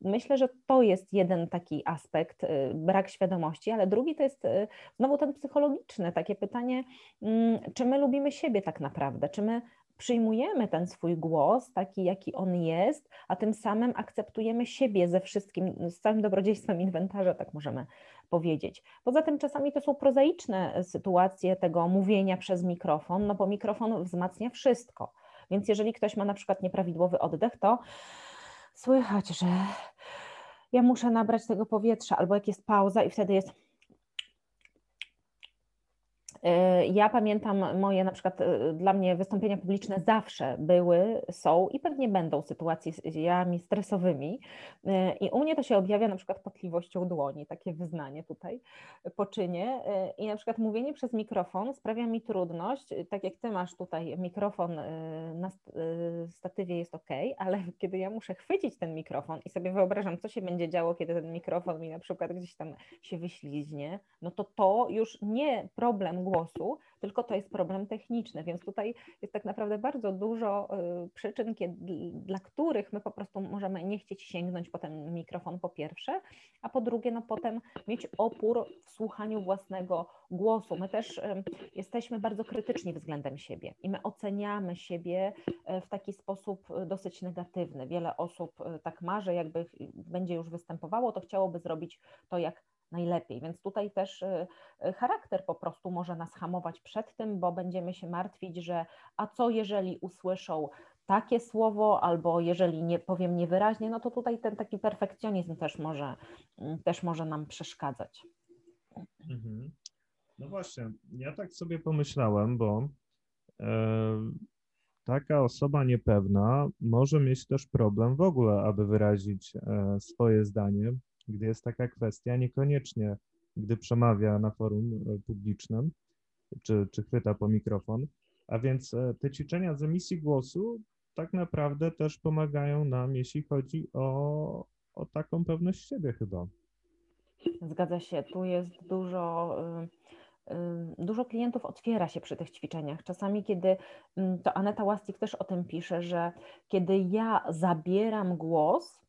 myślę, że to jest jeden taki aspekt, y, brak świadomości, ale drugi to jest y, znowu ten psychologiczny, takie pytanie, mm, czy my lubimy siebie tak naprawdę, czy my przyjmujemy ten swój głos taki, jaki on jest, a tym samym akceptujemy siebie ze wszystkim, z całym dobrodziejstwem inwentarza, tak możemy powiedzieć. Poza tym czasami to są prozaiczne sytuacje tego mówienia przez mikrofon, no bo mikrofon wzmacnia wszystko. Więc jeżeli ktoś ma na przykład nieprawidłowy oddech, to słychać, że ja muszę nabrać tego powietrza, albo jak jest pauza i wtedy jest E, ja pamiętam moje na przykład e, dla mnie wystąpienia publiczne zawsze były, są i pewnie będą sytuacjami stresowymi. E, i u mnie to się objawia na przykład potliwością dłoni, takie wyznanie tutaj poczynię i na przykład mówienie przez mikrofon sprawia mi trudność, tak jak ty masz tutaj mikrofon na statywie jest ok, ale kiedy ja muszę chwycić ten mikrofon i sobie wyobrażam, co się będzie działo, kiedy ten mikrofon mi na przykład gdzieś tam się wyśliźnie, no to to już nie problem głosu, tylko to jest problem techniczny, więc tutaj jest tak naprawdę bardzo dużo y, przyczyn, dla których my po prostu możemy nie chcieć sięgnąć po ten mikrofon po pierwsze, a po drugie no potem mieć opór w słuchaniu własnego głosu. My też y, jesteśmy bardzo krytyczni względem siebie i my oceniamy siebie y, w taki sposób dosyć negatywny. Wiele osób tak marzy, jakby będzie już występowało, to chciałoby zrobić to jak najlepiej. Więc tutaj też y, y, charakter po prostu może nas hamować przed tym, bo będziemy się martwić, że a co jeżeli usłyszą takie słowo, albo jeżeli nie powiem niewyraźnie, no to tutaj ten taki perfekcjonizm też może, mm, też może nam przeszkadzać.
Mhm. No właśnie, ja tak sobie pomyślałem, bo e, taka osoba niepewna może mieć też problem w ogóle, aby wyrazić e, swoje zdanie, gdy jest taka kwestia, niekoniecznie gdy przemawia na forum e, publicznym, czy, czy chwyta po mikrofon. A więc e, te ćwiczenia z emisji głosu tak naprawdę też pomagają nam, jeśli chodzi o, o taką pewność siebie chyba.
Zgadza się, tu jest dużo, y, y, dużo klientów otwiera się przy tych ćwiczeniach. Czasami, kiedy mm, to Aneta Łastik też o tym pisze, że kiedy ja zabieram głos,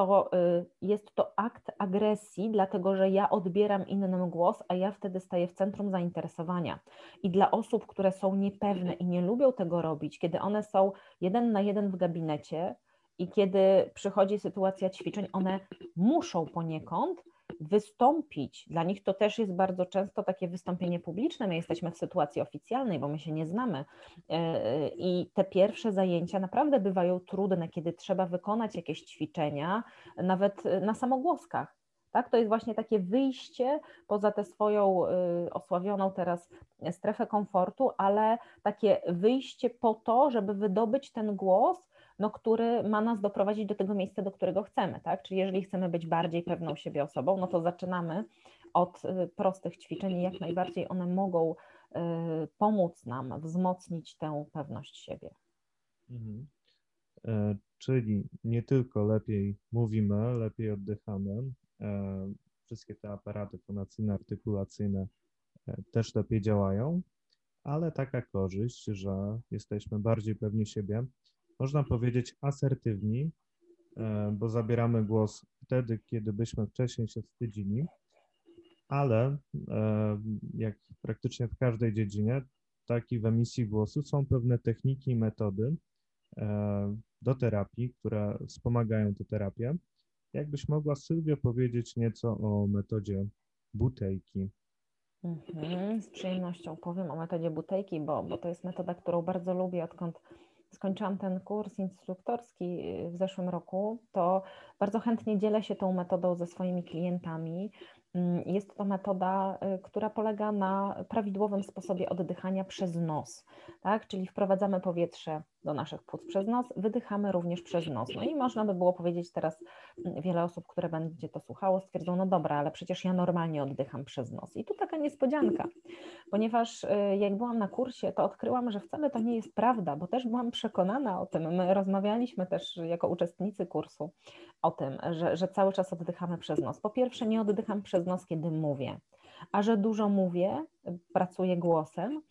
to y, jest to akt agresji, dlatego że ja odbieram innym głos, a ja wtedy staję w centrum zainteresowania. I dla osób, które są niepewne i nie lubią tego robić, kiedy one są jeden na jeden w gabinecie i kiedy przychodzi sytuacja ćwiczeń, one muszą poniekąd wystąpić. Dla nich to też jest bardzo często takie wystąpienie publiczne. My jesteśmy w sytuacji oficjalnej, bo my się nie znamy. E, I te pierwsze zajęcia naprawdę bywają trudne, kiedy trzeba wykonać jakieś ćwiczenia, nawet na samogłoskach. Tak, to jest właśnie takie wyjście poza tę swoją osławioną teraz strefę komfortu, ale takie wyjście po to, żeby wydobyć ten głos no, który ma nas doprowadzić do tego miejsca, do którego chcemy, tak? Czyli jeżeli chcemy być bardziej pewną siebie osobą, no to zaczynamy od y, prostych ćwiczeń i jak najbardziej one mogą y, pomóc nam wzmocnić tę pewność siebie. Mhm.
E, czyli nie tylko lepiej mówimy, lepiej oddychamy, e, wszystkie te aparaty fonacyjne, artykulacyjne e, też lepiej działają, ale taka korzyść, że jesteśmy bardziej pewni siebie, można powiedzieć asertywni, bo zabieramy głos wtedy, kiedy byśmy wcześniej się wstydzili, ale jak praktycznie w każdej dziedzinie, tak i w emisji głosu są pewne techniki i metody, do terapii, które wspomagają tę terapię. Jakbyś mogła, Sylwia, powiedzieć nieco o metodzie butejki?
Mhm, z przyjemnością powiem o metodzie butejki, bo, bo to jest metoda, którą bardzo lubię, odkąd skończyłam ten kurs instruktorski w zeszłym roku, to bardzo chętnie dzielę się tą metodą ze swoimi klientami. Mm, jest to metoda, y, która polega na prawidłowym sposobie oddychania przez nos, tak? czyli wprowadzamy powietrze do naszych płuc przez nos, wydychamy również przez nos. No i można by było powiedzieć teraz, mm, wiele osób, które będzie to słuchało, stwierdzą, no dobra, ale przecież ja normalnie oddycham przez nos. I tu taka niespodzianka, ponieważ y, jak byłam na kursie, to odkryłam, że wcale to nie jest prawda, bo też byłam przekonana o tym. My rozmawialiśmy też jako uczestnicy kursu o tym, że, że cały czas oddychamy przez nos. Po pierwsze, nie oddycham przez nos, kiedy mówię, a że dużo mówię, pracuję głosem,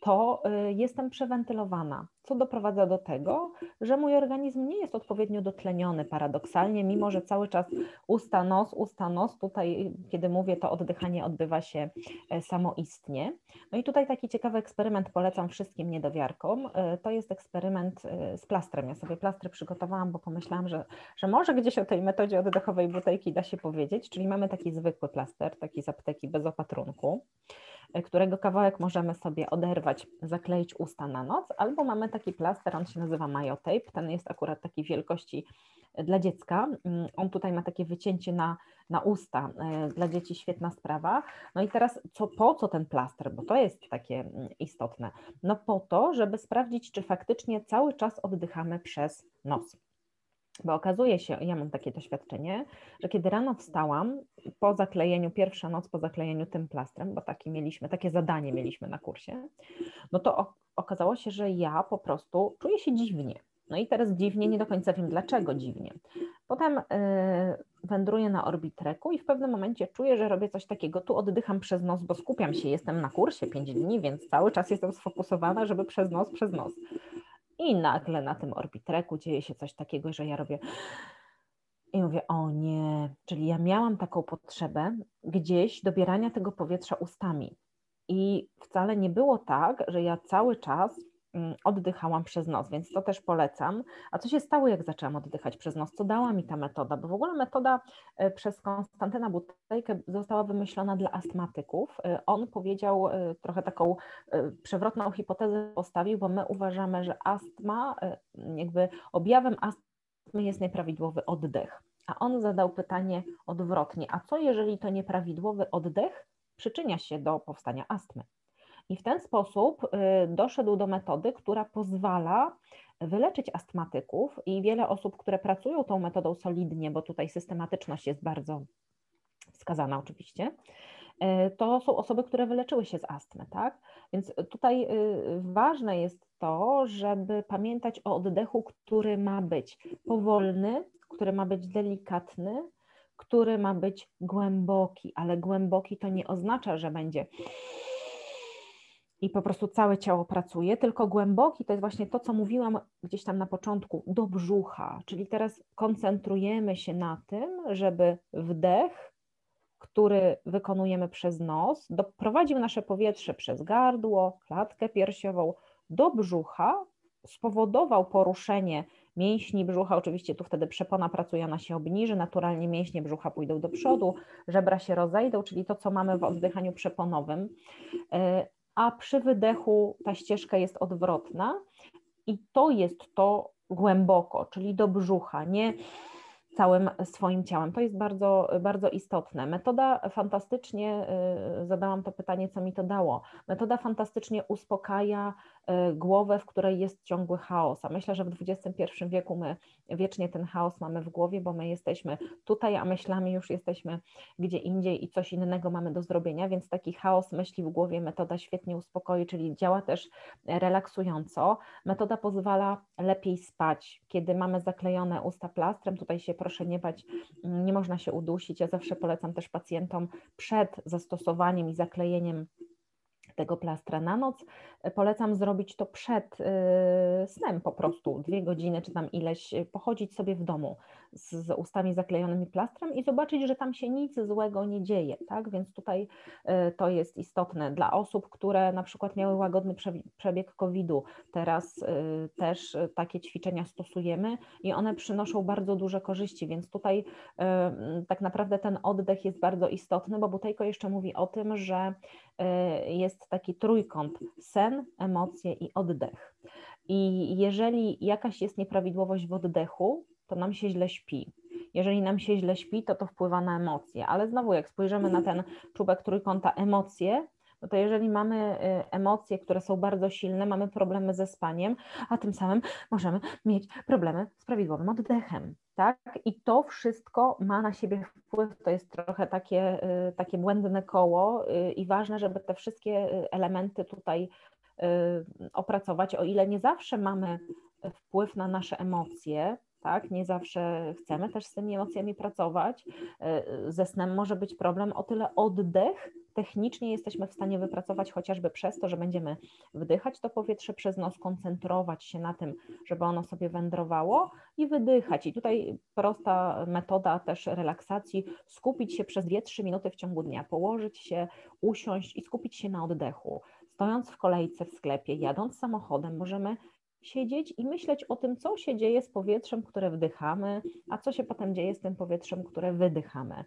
to y, jestem przewentylowana, co doprowadza do tego, że mój organizm nie jest odpowiednio dotleniony paradoksalnie, mimo że cały czas usta, nos, usta, nos. Tutaj, kiedy mówię, to oddychanie odbywa się e, samoistnie. No i tutaj taki ciekawy eksperyment polecam wszystkim niedowiarkom. E, to jest eksperyment e, z plastrem. Ja sobie plastry przygotowałam, bo pomyślałam, że, że może gdzieś o tej metodzie oddechowej butelki da się powiedzieć. Czyli mamy taki zwykły plaster, taki z apteki bez opatrunku którego kawałek możemy sobie oderwać, zakleić usta na noc, albo mamy taki plaster, on się nazywa Tape, ten jest akurat takiej wielkości e, dla dziecka. Mm, on tutaj ma takie wycięcie na, na usta, e, dla dzieci świetna sprawa. No i teraz co, po co ten plaster, bo to jest takie mm, istotne. No po to, żeby sprawdzić, czy faktycznie cały czas oddychamy przez nos. Bo okazuje się, ja mam takie doświadczenie, że kiedy rano wstałam, po zaklejeniu, pierwsza noc po zaklejeniu tym plastrem, bo takie mieliśmy, takie zadanie mieliśmy na kursie, no to okazało się, że ja po prostu czuję się dziwnie. No i teraz dziwnie, nie do końca wiem dlaczego dziwnie. Potem yy, wędruję na orbitreku i w pewnym momencie czuję, że robię coś takiego. Tu oddycham przez nos, bo skupiam się, jestem na kursie 5 dni, więc cały czas jestem sfokusowana, żeby przez nos, przez nos. I nagle na tym orbitreku dzieje się coś takiego, że ja robię i mówię, o nie, czyli ja miałam taką potrzebę gdzieś dobierania tego powietrza ustami. I wcale nie było tak, że ja cały czas oddychałam przez nos, więc to też polecam. A co się stało, jak zaczęłam oddychać przez nos? Co dała mi ta metoda? Bo w ogóle metoda e, przez Konstantyna Butejkę została wymyślona dla astmatyków. E, on powiedział e, trochę taką przewrotną hipotezę postawił, bo my uważamy, że astma, jakby objawem astmy jest nieprawidłowy oddech. A on zadał pytanie odwrotnie: a co jeżeli to nieprawidłowy oddech przyczynia się do powstania astmy? I w ten sposób y, doszedł do metody, która pozwala wyleczyć astmatyków i wiele osób, które pracują tą metodą solidnie, bo tutaj systematyczność jest bardzo wskazana oczywiście, y, to są osoby, które wyleczyły się z astmy, tak? Więc tutaj y, ważne jest to, żeby pamiętać o oddechu, który ma być powolny, który ma być delikatny, który ma być głęboki, ale głęboki to nie oznacza, że będzie i po prostu całe ciało pracuje, tylko głęboki to jest właśnie to, co mówiłam gdzieś tam na początku, do brzucha, czyli teraz koncentrujemy się na tym, żeby wdech, który wykonujemy przez nos, doprowadził nasze powietrze przez gardło, klatkę piersiową do brzucha, spowodował poruszenie mięśni brzucha, oczywiście tu wtedy przepona pracuje, ona się obniży, naturalnie mięśnie brzucha pójdą do przodu, żebra się rozejdą, czyli to, co mamy w oddychaniu przeponowym, a przy wydechu ta ścieżka jest odwrotna i to jest to głęboko, czyli do brzucha, nie całym swoim ciałem. To jest bardzo, bardzo istotne. Metoda fantastycznie, y, zadałam to pytanie, co mi to dało. Metoda fantastycznie uspokaja głowę, w której jest ciągły chaos. A myślę, że w XXI wieku my wiecznie ten chaos mamy w głowie, bo my jesteśmy tutaj, a myślami już jesteśmy gdzie indziej i coś innego mamy do zrobienia, więc taki chaos myśli w głowie metoda świetnie uspokoi, czyli działa też relaksująco. Metoda pozwala lepiej spać, kiedy mamy zaklejone usta plastrem, tutaj się proszę nie bać, nie można się udusić. Ja zawsze polecam też pacjentom przed zastosowaniem i zaklejeniem tego plastra na noc. Polecam zrobić to przed y, snem po prostu, dwie godziny czy tam ileś, y, pochodzić sobie w domu z, z ustami zaklejonymi plastrem i zobaczyć, że tam się nic złego nie dzieje, tak? Więc tutaj y, to jest istotne dla osób, które na przykład miały łagodny przebieg COVID-u. Teraz też takie ćwiczenia stosujemy i one przynoszą bardzo duże korzyści, więc tutaj tak naprawdę ten oddech jest bardzo istotny, bo Butejko jeszcze mówi o tym, że jest taki trójkąt sen, emocje i oddech. I jeżeli jakaś jest nieprawidłowość w oddechu, to nam się źle śpi. Jeżeli nam się źle śpi, to to wpływa na emocje. Ale znowu, jak spojrzymy na ten czubek trójkąta emocje, no to jeżeli mamy y, emocje, które są bardzo silne, mamy problemy ze spaniem, a tym samym możemy mieć problemy z prawidłowym oddechem. Tak? I to wszystko ma na siebie wpływ, to jest trochę takie, y, takie błędne koło y, i ważne, żeby te wszystkie elementy tutaj opracować, o ile nie zawsze mamy wpływ na nasze emocje, tak? Nie zawsze chcemy też z tymi emocjami pracować. Ze snem może być problem, o tyle oddech technicznie jesteśmy w stanie wypracować chociażby przez to, że będziemy wdychać to powietrze przez nos, koncentrować się na tym, żeby ono sobie wędrowało i wydychać. I tutaj prosta metoda też relaksacji, skupić się przez 2-3 minuty w ciągu dnia, położyć się, usiąść i skupić się na oddechu. Stojąc w kolejce w sklepie, jadąc samochodem, możemy siedzieć i myśleć o tym, co się dzieje z powietrzem, które wdychamy, a co się potem dzieje z tym powietrzem, które wydychamy.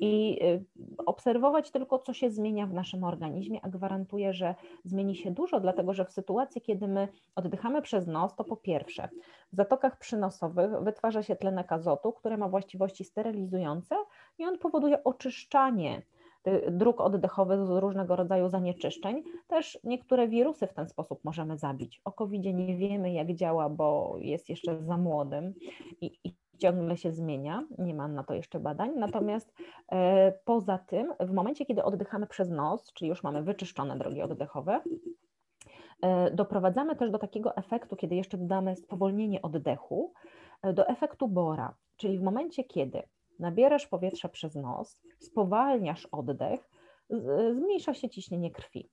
I y, obserwować tylko, co się zmienia w naszym organizmie, a gwarantuję, że zmieni się dużo, dlatego że w sytuacji, kiedy my oddychamy przez nos, to po pierwsze, w zatokach przynosowych wytwarza się tlenek azotu, który ma właściwości sterylizujące i on powoduje oczyszczanie dróg oddechowych z różnego rodzaju zanieczyszczeń. Też niektóre wirusy w ten sposób możemy zabić. O covid nie wiemy, jak działa, bo jest jeszcze za młodym i, i ciągle się zmienia, nie mam na to jeszcze badań. Natomiast e, poza tym, w momencie, kiedy oddychamy przez nos, czyli już mamy wyczyszczone drogi oddechowe, e, doprowadzamy też do takiego efektu, kiedy jeszcze dodamy spowolnienie oddechu, e, do efektu Bora, czyli w momencie, kiedy nabierasz powietrza przez nos, spowalniasz oddech, zmniejsza się ciśnienie krwi.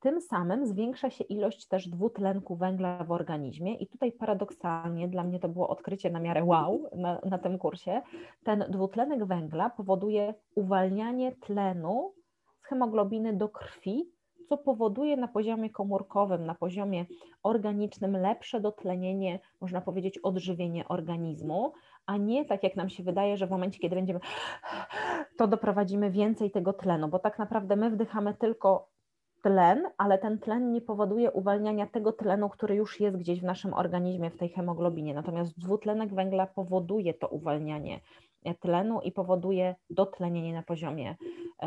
Tym samym zwiększa się ilość też dwutlenku węgla w organizmie i tutaj paradoksalnie, dla mnie to było odkrycie na miarę wow na, na tym kursie, ten dwutlenek węgla powoduje uwalnianie tlenu z hemoglobiny do krwi, co powoduje na poziomie komórkowym, na poziomie organicznym lepsze dotlenienie, można powiedzieć odżywienie organizmu, a nie tak jak nam się wydaje, że w momencie, kiedy będziemy, to doprowadzimy więcej tego tlenu, bo tak naprawdę my wdychamy tylko tlen, ale ten tlen nie powoduje uwalniania tego tlenu, który już jest gdzieś w naszym organizmie, w tej hemoglobinie. Natomiast dwutlenek węgla powoduje to uwalnianie tlenu i powoduje dotlenienie na poziomie,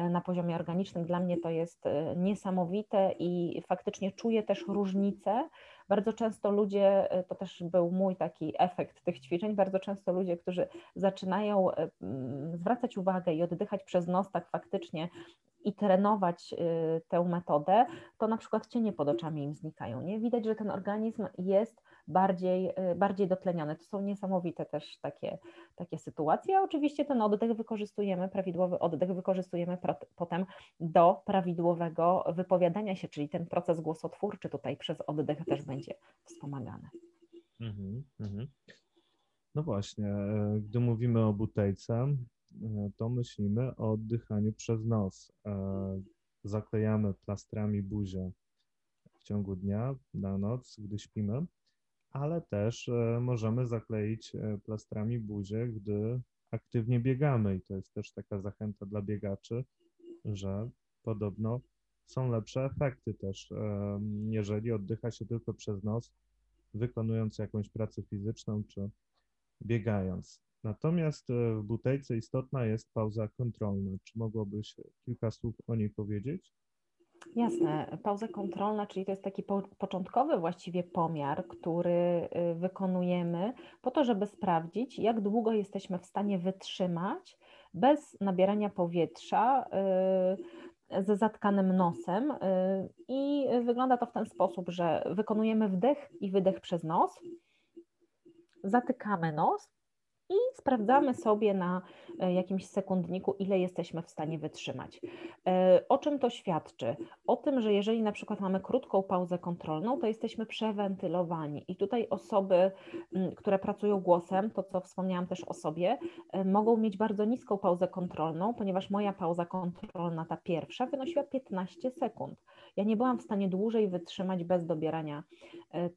na poziomie organicznym. Dla mnie to jest e, niesamowite i faktycznie czuję też różnicę bardzo często ludzie, e, to też był mój taki efekt tych ćwiczeń, bardzo często ludzie, którzy zaczynają e, zwracać uwagę i oddychać przez nos tak faktycznie i trenować e, tę metodę, to na przykład cienie pod oczami im znikają. Nie? Widać, że ten organizm jest bardziej, y, bardziej dotlenione. To są niesamowite też takie, takie sytuacje. Oczywiście ten oddech wykorzystujemy, prawidłowy oddech wykorzystujemy potem do prawidłowego wypowiadania się, czyli ten proces głosotwórczy tutaj przez oddech też będzie wspomagany. Mhm, mhm.
No właśnie, e, gdy mówimy o butejce, e, to myślimy o oddychaniu przez nos. E, zaklejamy plastrami buzię w ciągu dnia, na noc, gdy śpimy ale też e, możemy zakleić e, plastrami buzię, gdy aktywnie biegamy i to jest też taka zachęta dla biegaczy, że podobno są lepsze efekty też, e, jeżeli oddycha się tylko przez nos, wykonując jakąś pracę fizyczną czy biegając. Natomiast w butejce istotna jest pauza kontrolna. Czy mogłabyś kilka słów o niej powiedzieć?
Jasne. Pauza kontrolna, czyli to jest taki po, początkowy właściwie pomiar, który y, wykonujemy po to, żeby sprawdzić, jak długo jesteśmy w stanie wytrzymać bez nabierania powietrza y, ze zatkanym nosem. Y, I wygląda to w ten sposób, że wykonujemy wdech i wydech przez nos, zatykamy nos i sprawdzamy sobie na e, jakimś sekundniku, ile jesteśmy w stanie wytrzymać. E, o czym to świadczy? O tym, że jeżeli na przykład mamy krótką pauzę kontrolną, to jesteśmy przewentylowani i tutaj osoby, które pracują głosem, to co wspomniałam też o sobie, e, mogą mieć bardzo niską pauzę kontrolną, ponieważ moja pauza kontrolna, ta pierwsza, wynosiła 15 sekund. Ja nie byłam w stanie dłużej wytrzymać bez dobierania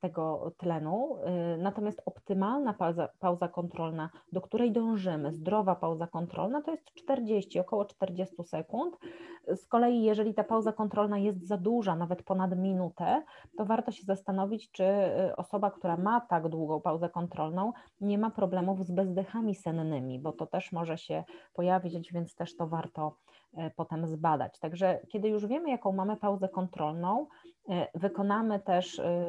tego tlenu, natomiast optymalna pauza, pauza kontrolna do której dążymy, zdrowa pauza kontrolna, to jest 40, około 40 sekund. Z kolei, jeżeli ta pauza kontrolna jest za duża, nawet ponad minutę, to warto się zastanowić, czy y, osoba, która ma tak długą pauzę kontrolną, nie ma problemów z bezdechami sennymi, bo to też może się pojawić, więc też to warto y, potem zbadać. Także kiedy już wiemy, jaką mamy pauzę kontrolną, wykonamy też e,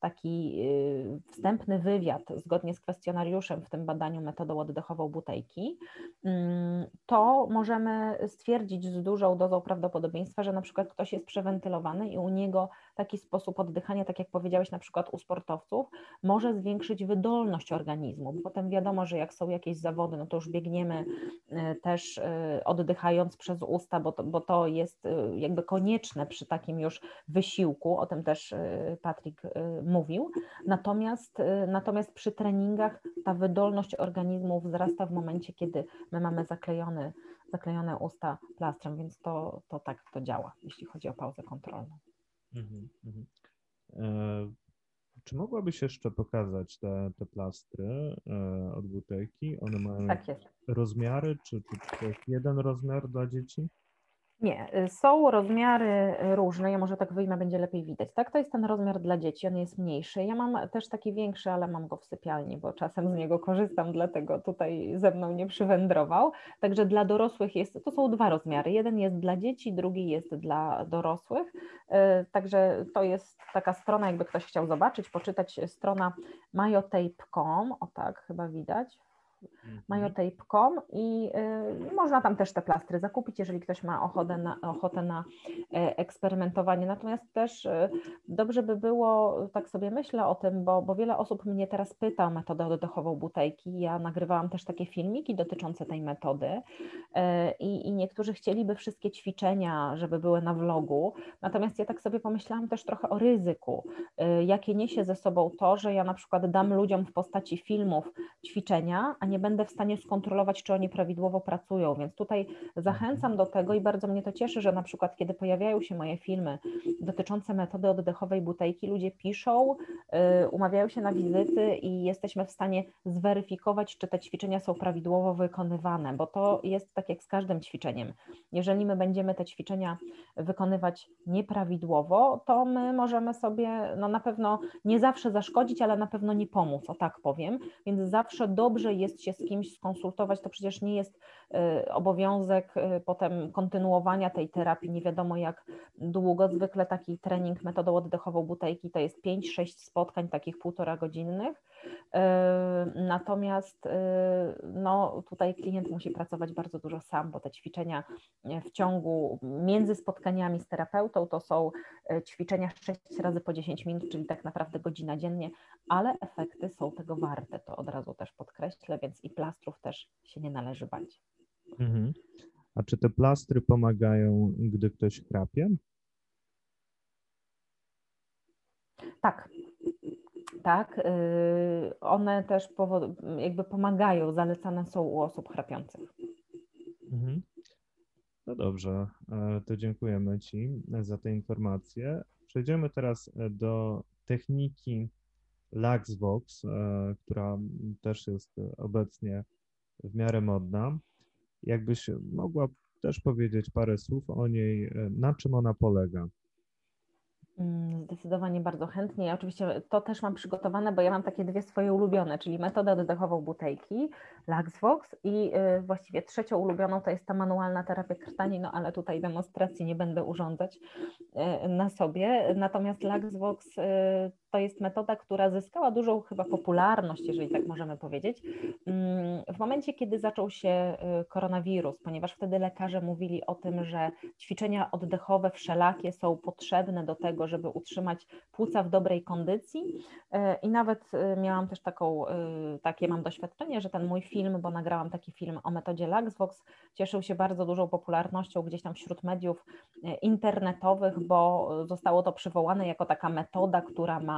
taki e, wstępny wywiad zgodnie z kwestionariuszem w tym badaniu metodą oddechową butejki, mm, to możemy stwierdzić z dużą dozą prawdopodobieństwa, że na przykład ktoś jest przewentylowany i u niego taki sposób oddychania, tak jak powiedziałeś na przykład u sportowców, może zwiększyć wydolność organizmu. Potem wiadomo, że jak są jakieś zawody, no to już biegniemy też oddychając przez usta, bo to, bo to jest jakby konieczne przy takim już wysiłku o tym też Patryk mówił. Natomiast, natomiast przy treningach ta wydolność organizmu wzrasta w momencie, kiedy my mamy zaklejony, zaklejone usta plastrem, więc to, to tak to działa, jeśli chodzi o pauzę kontrolną. Mhm, mhm.
E, czy mogłabyś jeszcze pokazać te, te plastry e, od butelki? One mają tak rozmiary, czy, czy to jest jeden rozmiar dla dzieci?
Nie, y, są rozmiary różne, ja może tak wyjmę, będzie lepiej widać. Tak, to jest ten rozmiar dla dzieci, on jest mniejszy. Ja mam też taki większy, ale mam go w sypialni, bo czasem z niego korzystam, dlatego tutaj ze mną nie przywędrował. Także dla dorosłych jest, to są dwa rozmiary. Jeden jest dla dzieci, drugi jest dla dorosłych. Y, także to jest taka strona, jakby ktoś chciał zobaczyć, poczytać, strona majotape.com, o tak chyba widać. majotape.com i y, można tam też te plastry zakupić, jeżeli ktoś ma ochotę na, ochotę na e, eksperymentowanie. Natomiast też y, dobrze by było, tak sobie myślę o tym, bo, bo wiele osób mnie teraz pyta o metodę oddechową butejki. Ja nagrywałam też takie filmiki dotyczące tej metody e, i, i niektórzy chcieliby wszystkie ćwiczenia, żeby były na vlogu. Natomiast ja tak sobie pomyślałam też trochę o ryzyku, y, jakie niesie ze sobą to, że ja na przykład dam ludziom w postaci filmów ćwiczenia, a nie będę w stanie skontrolować, czy oni prawidłowo pracują. Więc tutaj zachęcam do tego i bardzo mnie to cieszy, że na przykład kiedy pojawiają się moje filmy dotyczące metody oddechowej butejki, ludzie piszą, y, umawiają się na wizyty i jesteśmy w stanie zweryfikować, czy te ćwiczenia są prawidłowo wykonywane, bo to jest tak jak z każdym ćwiczeniem. Jeżeli my będziemy te ćwiczenia wykonywać nieprawidłowo, to my możemy sobie no na pewno nie zawsze zaszkodzić, ale na pewno nie pomóc, o tak powiem. Więc zawsze dobrze jest się z kimś skonsultować, to przecież nie jest y, obowiązek y, potem kontynuowania tej terapii, nie wiadomo jak długo. Zwykle taki trening metodą oddechową butejki to jest 5-6 spotkań takich półtora godzinnych. Y, natomiast no, tutaj klient musi pracować bardzo dużo sam, bo te ćwiczenia w ciągu między spotkaniami z terapeutą to są ćwiczenia 6 razy po 10 minut, czyli tak naprawdę godzina dziennie, ale efekty są tego warte, to od razu też podkreślę, więc i plastrów też się nie należy bać. Mhm.
A czy te plastry pomagają, gdy ktoś chrapie?
Tak, tak. Y, one też jakby pomagają, zalecane są u osób chrapiących. Mhm.
No dobrze, e, to dziękujemy Ci za te informacje. Przejdziemy teraz e, do techniki Luxbox, e, która też jest obecnie w miarę modna. Jakbyś mogła też powiedzieć parę słów o niej, e, na czym ona polega?
Mm, zdecydowanie bardzo chętnie. Ja oczywiście to też mam przygotowane, bo ja mam takie dwie swoje ulubione, czyli metodę oddechową butejki, Laxvox i y, właściwie trzecią ulubioną to jest ta manualna terapia krtani, no ale tutaj demonstracji nie będę urządzać na sobie. Natomiast Laxvox to jest metoda, która zyskała dużą chyba popularność, jeżeli tak możemy powiedzieć, mm, w momencie, kiedy zaczął się koronawirus, ponieważ wtedy lekarze mówili o tym, że ćwiczenia oddechowe wszelakie są potrzebne do tego, żeby utrzymać płuca w dobrej kondycji. E, I nawet e, miałam też taką, takie mam doświadczenie, że ten mój film, bo nagrałam taki film o metodzie Laxvox, cieszył się bardzo dużą popularnością gdzieś tam wśród mediów internetowych, bo zostało to przywołane jako taka metoda, która ma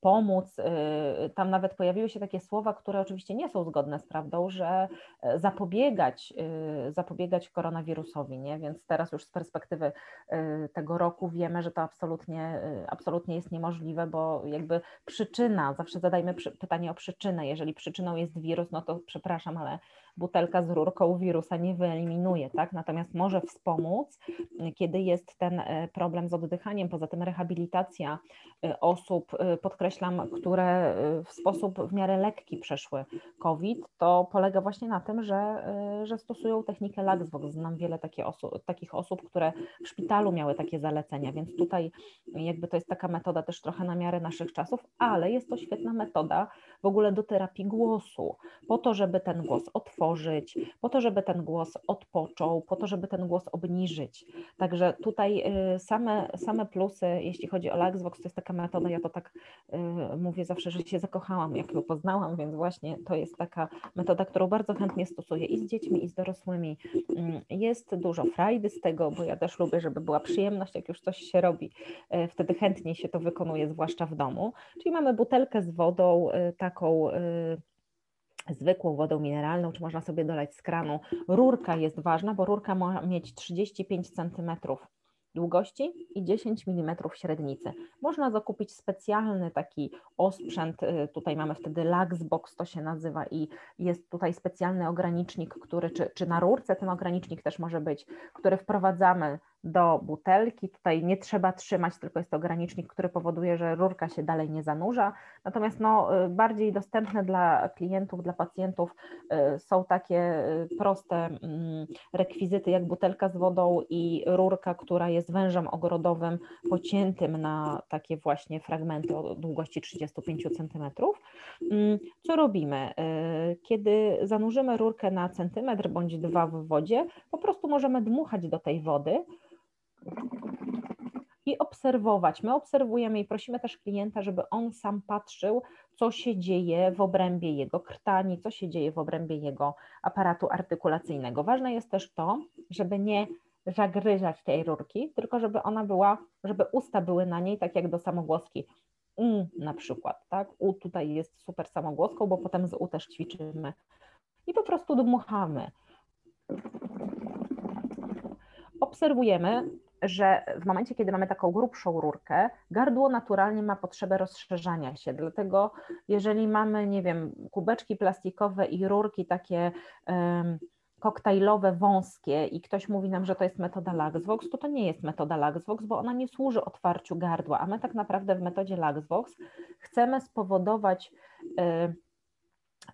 pomóc. Tam nawet pojawiły się takie słowa, które oczywiście nie są zgodne z prawdą, że zapobiegać, zapobiegać koronawirusowi, nie? Więc teraz już z perspektywy tego roku wiemy, że to absolutnie Y, absolutnie jest niemożliwe, bo jakby przyczyna, zawsze zadajmy pytanie o przyczynę. Jeżeli przyczyną jest wirus, no to przepraszam, ale butelka z rurką wirusa nie wyeliminuje, tak? Natomiast może wspomóc, kiedy jest ten e, problem z oddychaniem. Poza tym rehabilitacja e, osób, e, podkreślam, które w sposób w miarę lekki przeszły COVID, to polega właśnie na tym, że, że stosują technikę LAXVOX. Znam wiele takie takich osób, które w szpitalu miały takie zalecenia, więc tutaj jakby to jest taka metoda też trochę na miarę naszych czasów, ale jest to świetna metoda w ogóle do terapii głosu, po to, żeby ten głos otworzyć, po to, żeby ten głos odpoczął, po to, żeby ten głos obniżyć. Także tutaj y, same, same plusy, jeśli chodzi o Laxvox, to jest taka metoda, ja to tak y, mówię zawsze, że się zakochałam, jak ją poznałam, więc właśnie to jest taka metoda, którą bardzo chętnie stosuję i z dziećmi, i z dorosłymi. Mm, jest dużo frajdy z tego, bo ja też lubię, żeby była przyjemność, jak już coś się robi, y, wtedy chętnie się to wykonuje, zwłaszcza w domu. Czyli mamy butelkę z wodą, taką y, zwykłą wodą mineralną, czy można sobie dolać z kranu. Rurka jest ważna, bo rurka ma mieć 35 cm długości i 10 mm średnicy. Można zakupić specjalny taki osprzęt, y, tutaj mamy wtedy Laxbox to się nazywa i jest tutaj specjalny ogranicznik, który, czy, czy na rurce ten ogranicznik też może być, który wprowadzamy do butelki. Tutaj nie trzeba trzymać, tylko jest to ogranicznik, który powoduje, że rurka się dalej nie zanurza. Natomiast no, y, bardziej dostępne dla klientów, dla pacjentów y, są takie y, proste mm, rekwizyty jak butelka z wodą i rurka, która jest wężem ogrodowym pociętym na takie właśnie fragmenty o długości 35 cm. Mm, co robimy? Kiedy zanurzymy rurkę na centymetr bądź dwa w wodzie, po prostu możemy dmuchać do tej wody i obserwować. My obserwujemy i prosimy też klienta, żeby on sam patrzył, co się dzieje w obrębie jego krtani, co się dzieje w obrębie jego aparatu artykulacyjnego. Ważne jest też to, żeby nie zagryzać tej rurki, tylko żeby ona była, żeby usta były na niej, tak jak do samogłoski. U na przykład, tak? U tutaj jest super samogłoską, bo potem z U też ćwiczymy. I po prostu dmuchamy. Obserwujemy, że w momencie, kiedy mamy taką grubszą rurkę, gardło naturalnie ma potrzebę rozszerzania się. Dlatego, jeżeli mamy, nie wiem, kubeczki plastikowe i rurki takie um, koktajlowe, wąskie i ktoś mówi nam, że to jest metoda Laxvox, to to nie jest metoda Laxvox, bo ona nie służy otwarciu gardła, a my tak naprawdę w metodzie Laxvox chcemy spowodować y,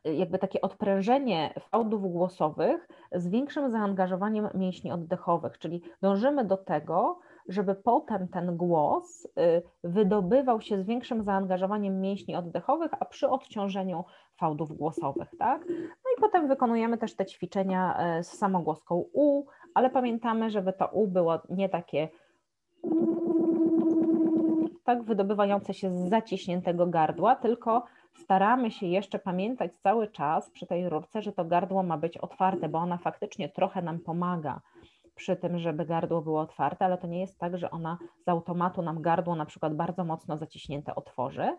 jakby takie odprężenie fałdów głosowych z większym zaangażowaniem mięśni oddechowych, czyli dążymy do tego, żeby potem ten głos y, wydobywał się z większym zaangażowaniem mięśni oddechowych, a przy odciążeniu fałdów głosowych, tak? No i potem wykonujemy też te ćwiczenia y, z samogłoską U, ale pamiętamy, żeby to U było nie takie tak wydobywające się z zaciśniętego gardła, tylko staramy się jeszcze pamiętać cały czas przy tej rurce, że to gardło ma być otwarte, bo ona faktycznie trochę nam pomaga przy tym, żeby gardło było otwarte, ale to nie jest tak, że ona z automatu nam gardło na przykład bardzo mocno zaciśnięte otworzy.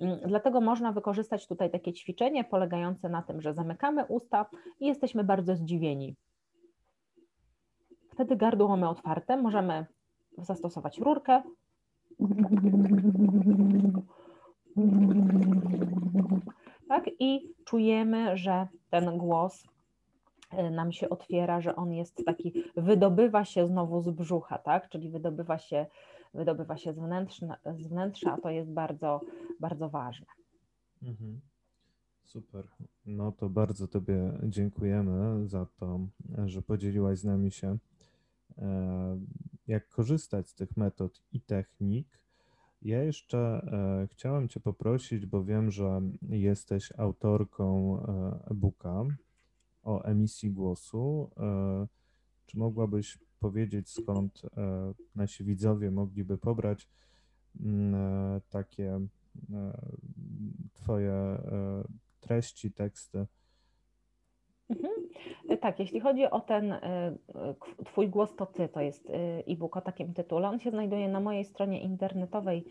Mm, dlatego można wykorzystać tutaj takie ćwiczenie polegające na tym, że zamykamy usta i jesteśmy bardzo zdziwieni. Wtedy gardło mamy otwarte, możemy zastosować rurkę tak? I czujemy, że ten głos y, nam się otwiera, że on jest taki, wydobywa się znowu z brzucha, tak? Czyli wydobywa się wydobywa się z wnętrza, z wnętrza, a to jest bardzo, bardzo ważne.
Mhm. Super. No to bardzo Tobie dziękujemy za to, że podzieliłaś z nami się, e, jak korzystać z tych metod i technik. Ja jeszcze e, chciałem Cię poprosić, bo wiem, że jesteś autorką e, e-booka o emisji głosu. Czy mogłabyś powiedzieć, skąd nasi widzowie mogliby pobrać mm, takie Twoje treści, teksty.
Mhm. Tak, jeśli chodzi o ten y, Twój głos to Ty, to jest y, e-book o takim tytule. On się znajduje na mojej stronie internetowej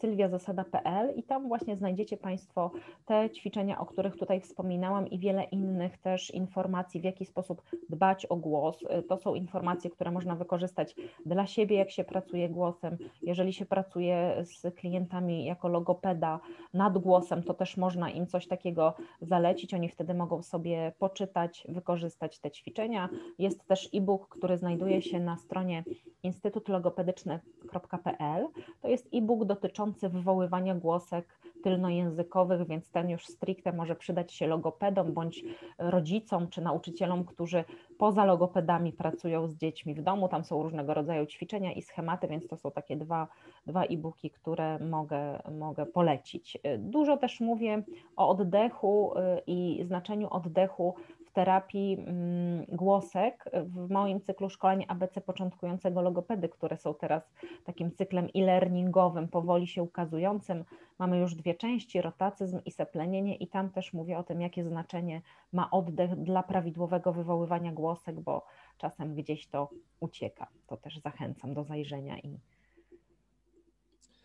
sylwiazasada.pl i tam właśnie znajdziecie Państwo te ćwiczenia, o których tutaj wspominałam i wiele innych też informacji, w jaki sposób dbać o głos. To są informacje, które można wykorzystać dla siebie, jak się pracuje głosem. Jeżeli się pracuje z klientami jako logopeda nad głosem, to też można im coś takiego zalecić. Oni wtedy mogą sobie poczytać, wykorzystać te ćwiczenia. Jest też e-book, który znajduje się na stronie instytutlogopedyczny.pl. To jest e-book dotyczący wywoływania głosek tylnojęzykowych, więc ten już stricte może przydać się logopedom bądź rodzicom czy nauczycielom, którzy poza logopedami pracują z dziećmi w domu. Tam są różnego rodzaju ćwiczenia i schematy, więc to są takie dwa, dwa e-booki, które mogę, mogę polecić. Dużo też mówię o oddechu y, i znaczeniu oddechu w terapii mm, głosek w moim cyklu szkoleń ABC początkującego logopedy, które są teraz takim cyklem e-learningowym, powoli się ukazującym. Mamy już dwie części, rotacyzm i seplenienie i tam też mówię o tym, jakie znaczenie ma oddech dla prawidłowego wywoływania głosek, bo czasem gdzieś to ucieka. To też zachęcam do zajrzenia i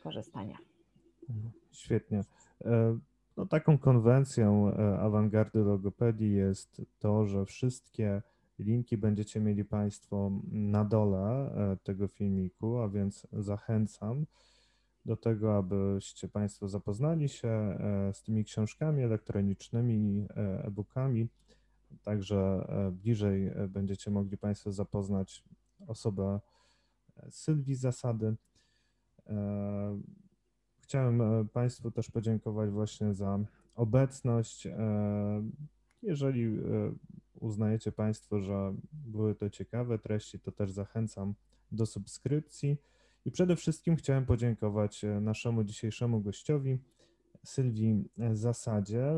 korzystania.
Świetnie. E, no, taką konwencją e, awangardy logopedii jest to, że wszystkie linki będziecie mieli Państwo na dole e, tego filmiku, a więc zachęcam do tego, abyście Państwo zapoznali się e, z tymi książkami elektronicznymi, e-bookami. Także bliżej będziecie mogli Państwo zapoznać osobę Sylwii Zasady. Chciałem e, Państwu też podziękować właśnie za obecność. E, jeżeli e, uznajecie Państwo, że były to ciekawe treści, to też zachęcam do subskrypcji. I przede wszystkim chciałem podziękować naszemu dzisiejszemu gościowi, Sylwii Zasadzie,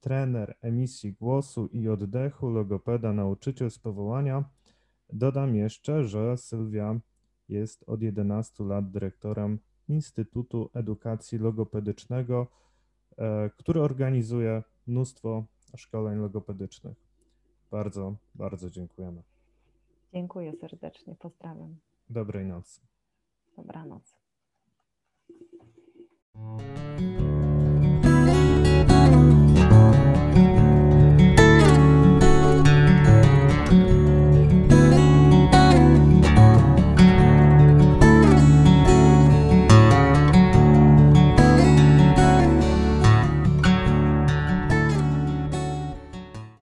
trener emisji głosu i oddechu, logopeda, nauczyciel z powołania. Dodam jeszcze, że Sylwia jest od 11 lat dyrektorem Instytutu Edukacji Logopedycznego, e, który organizuje mnóstwo szkoleń logopedycznych. Bardzo, bardzo dziękujemy.
Dziękuję serdecznie, pozdrawiam.
Dobrej nocy.
Dobranoc.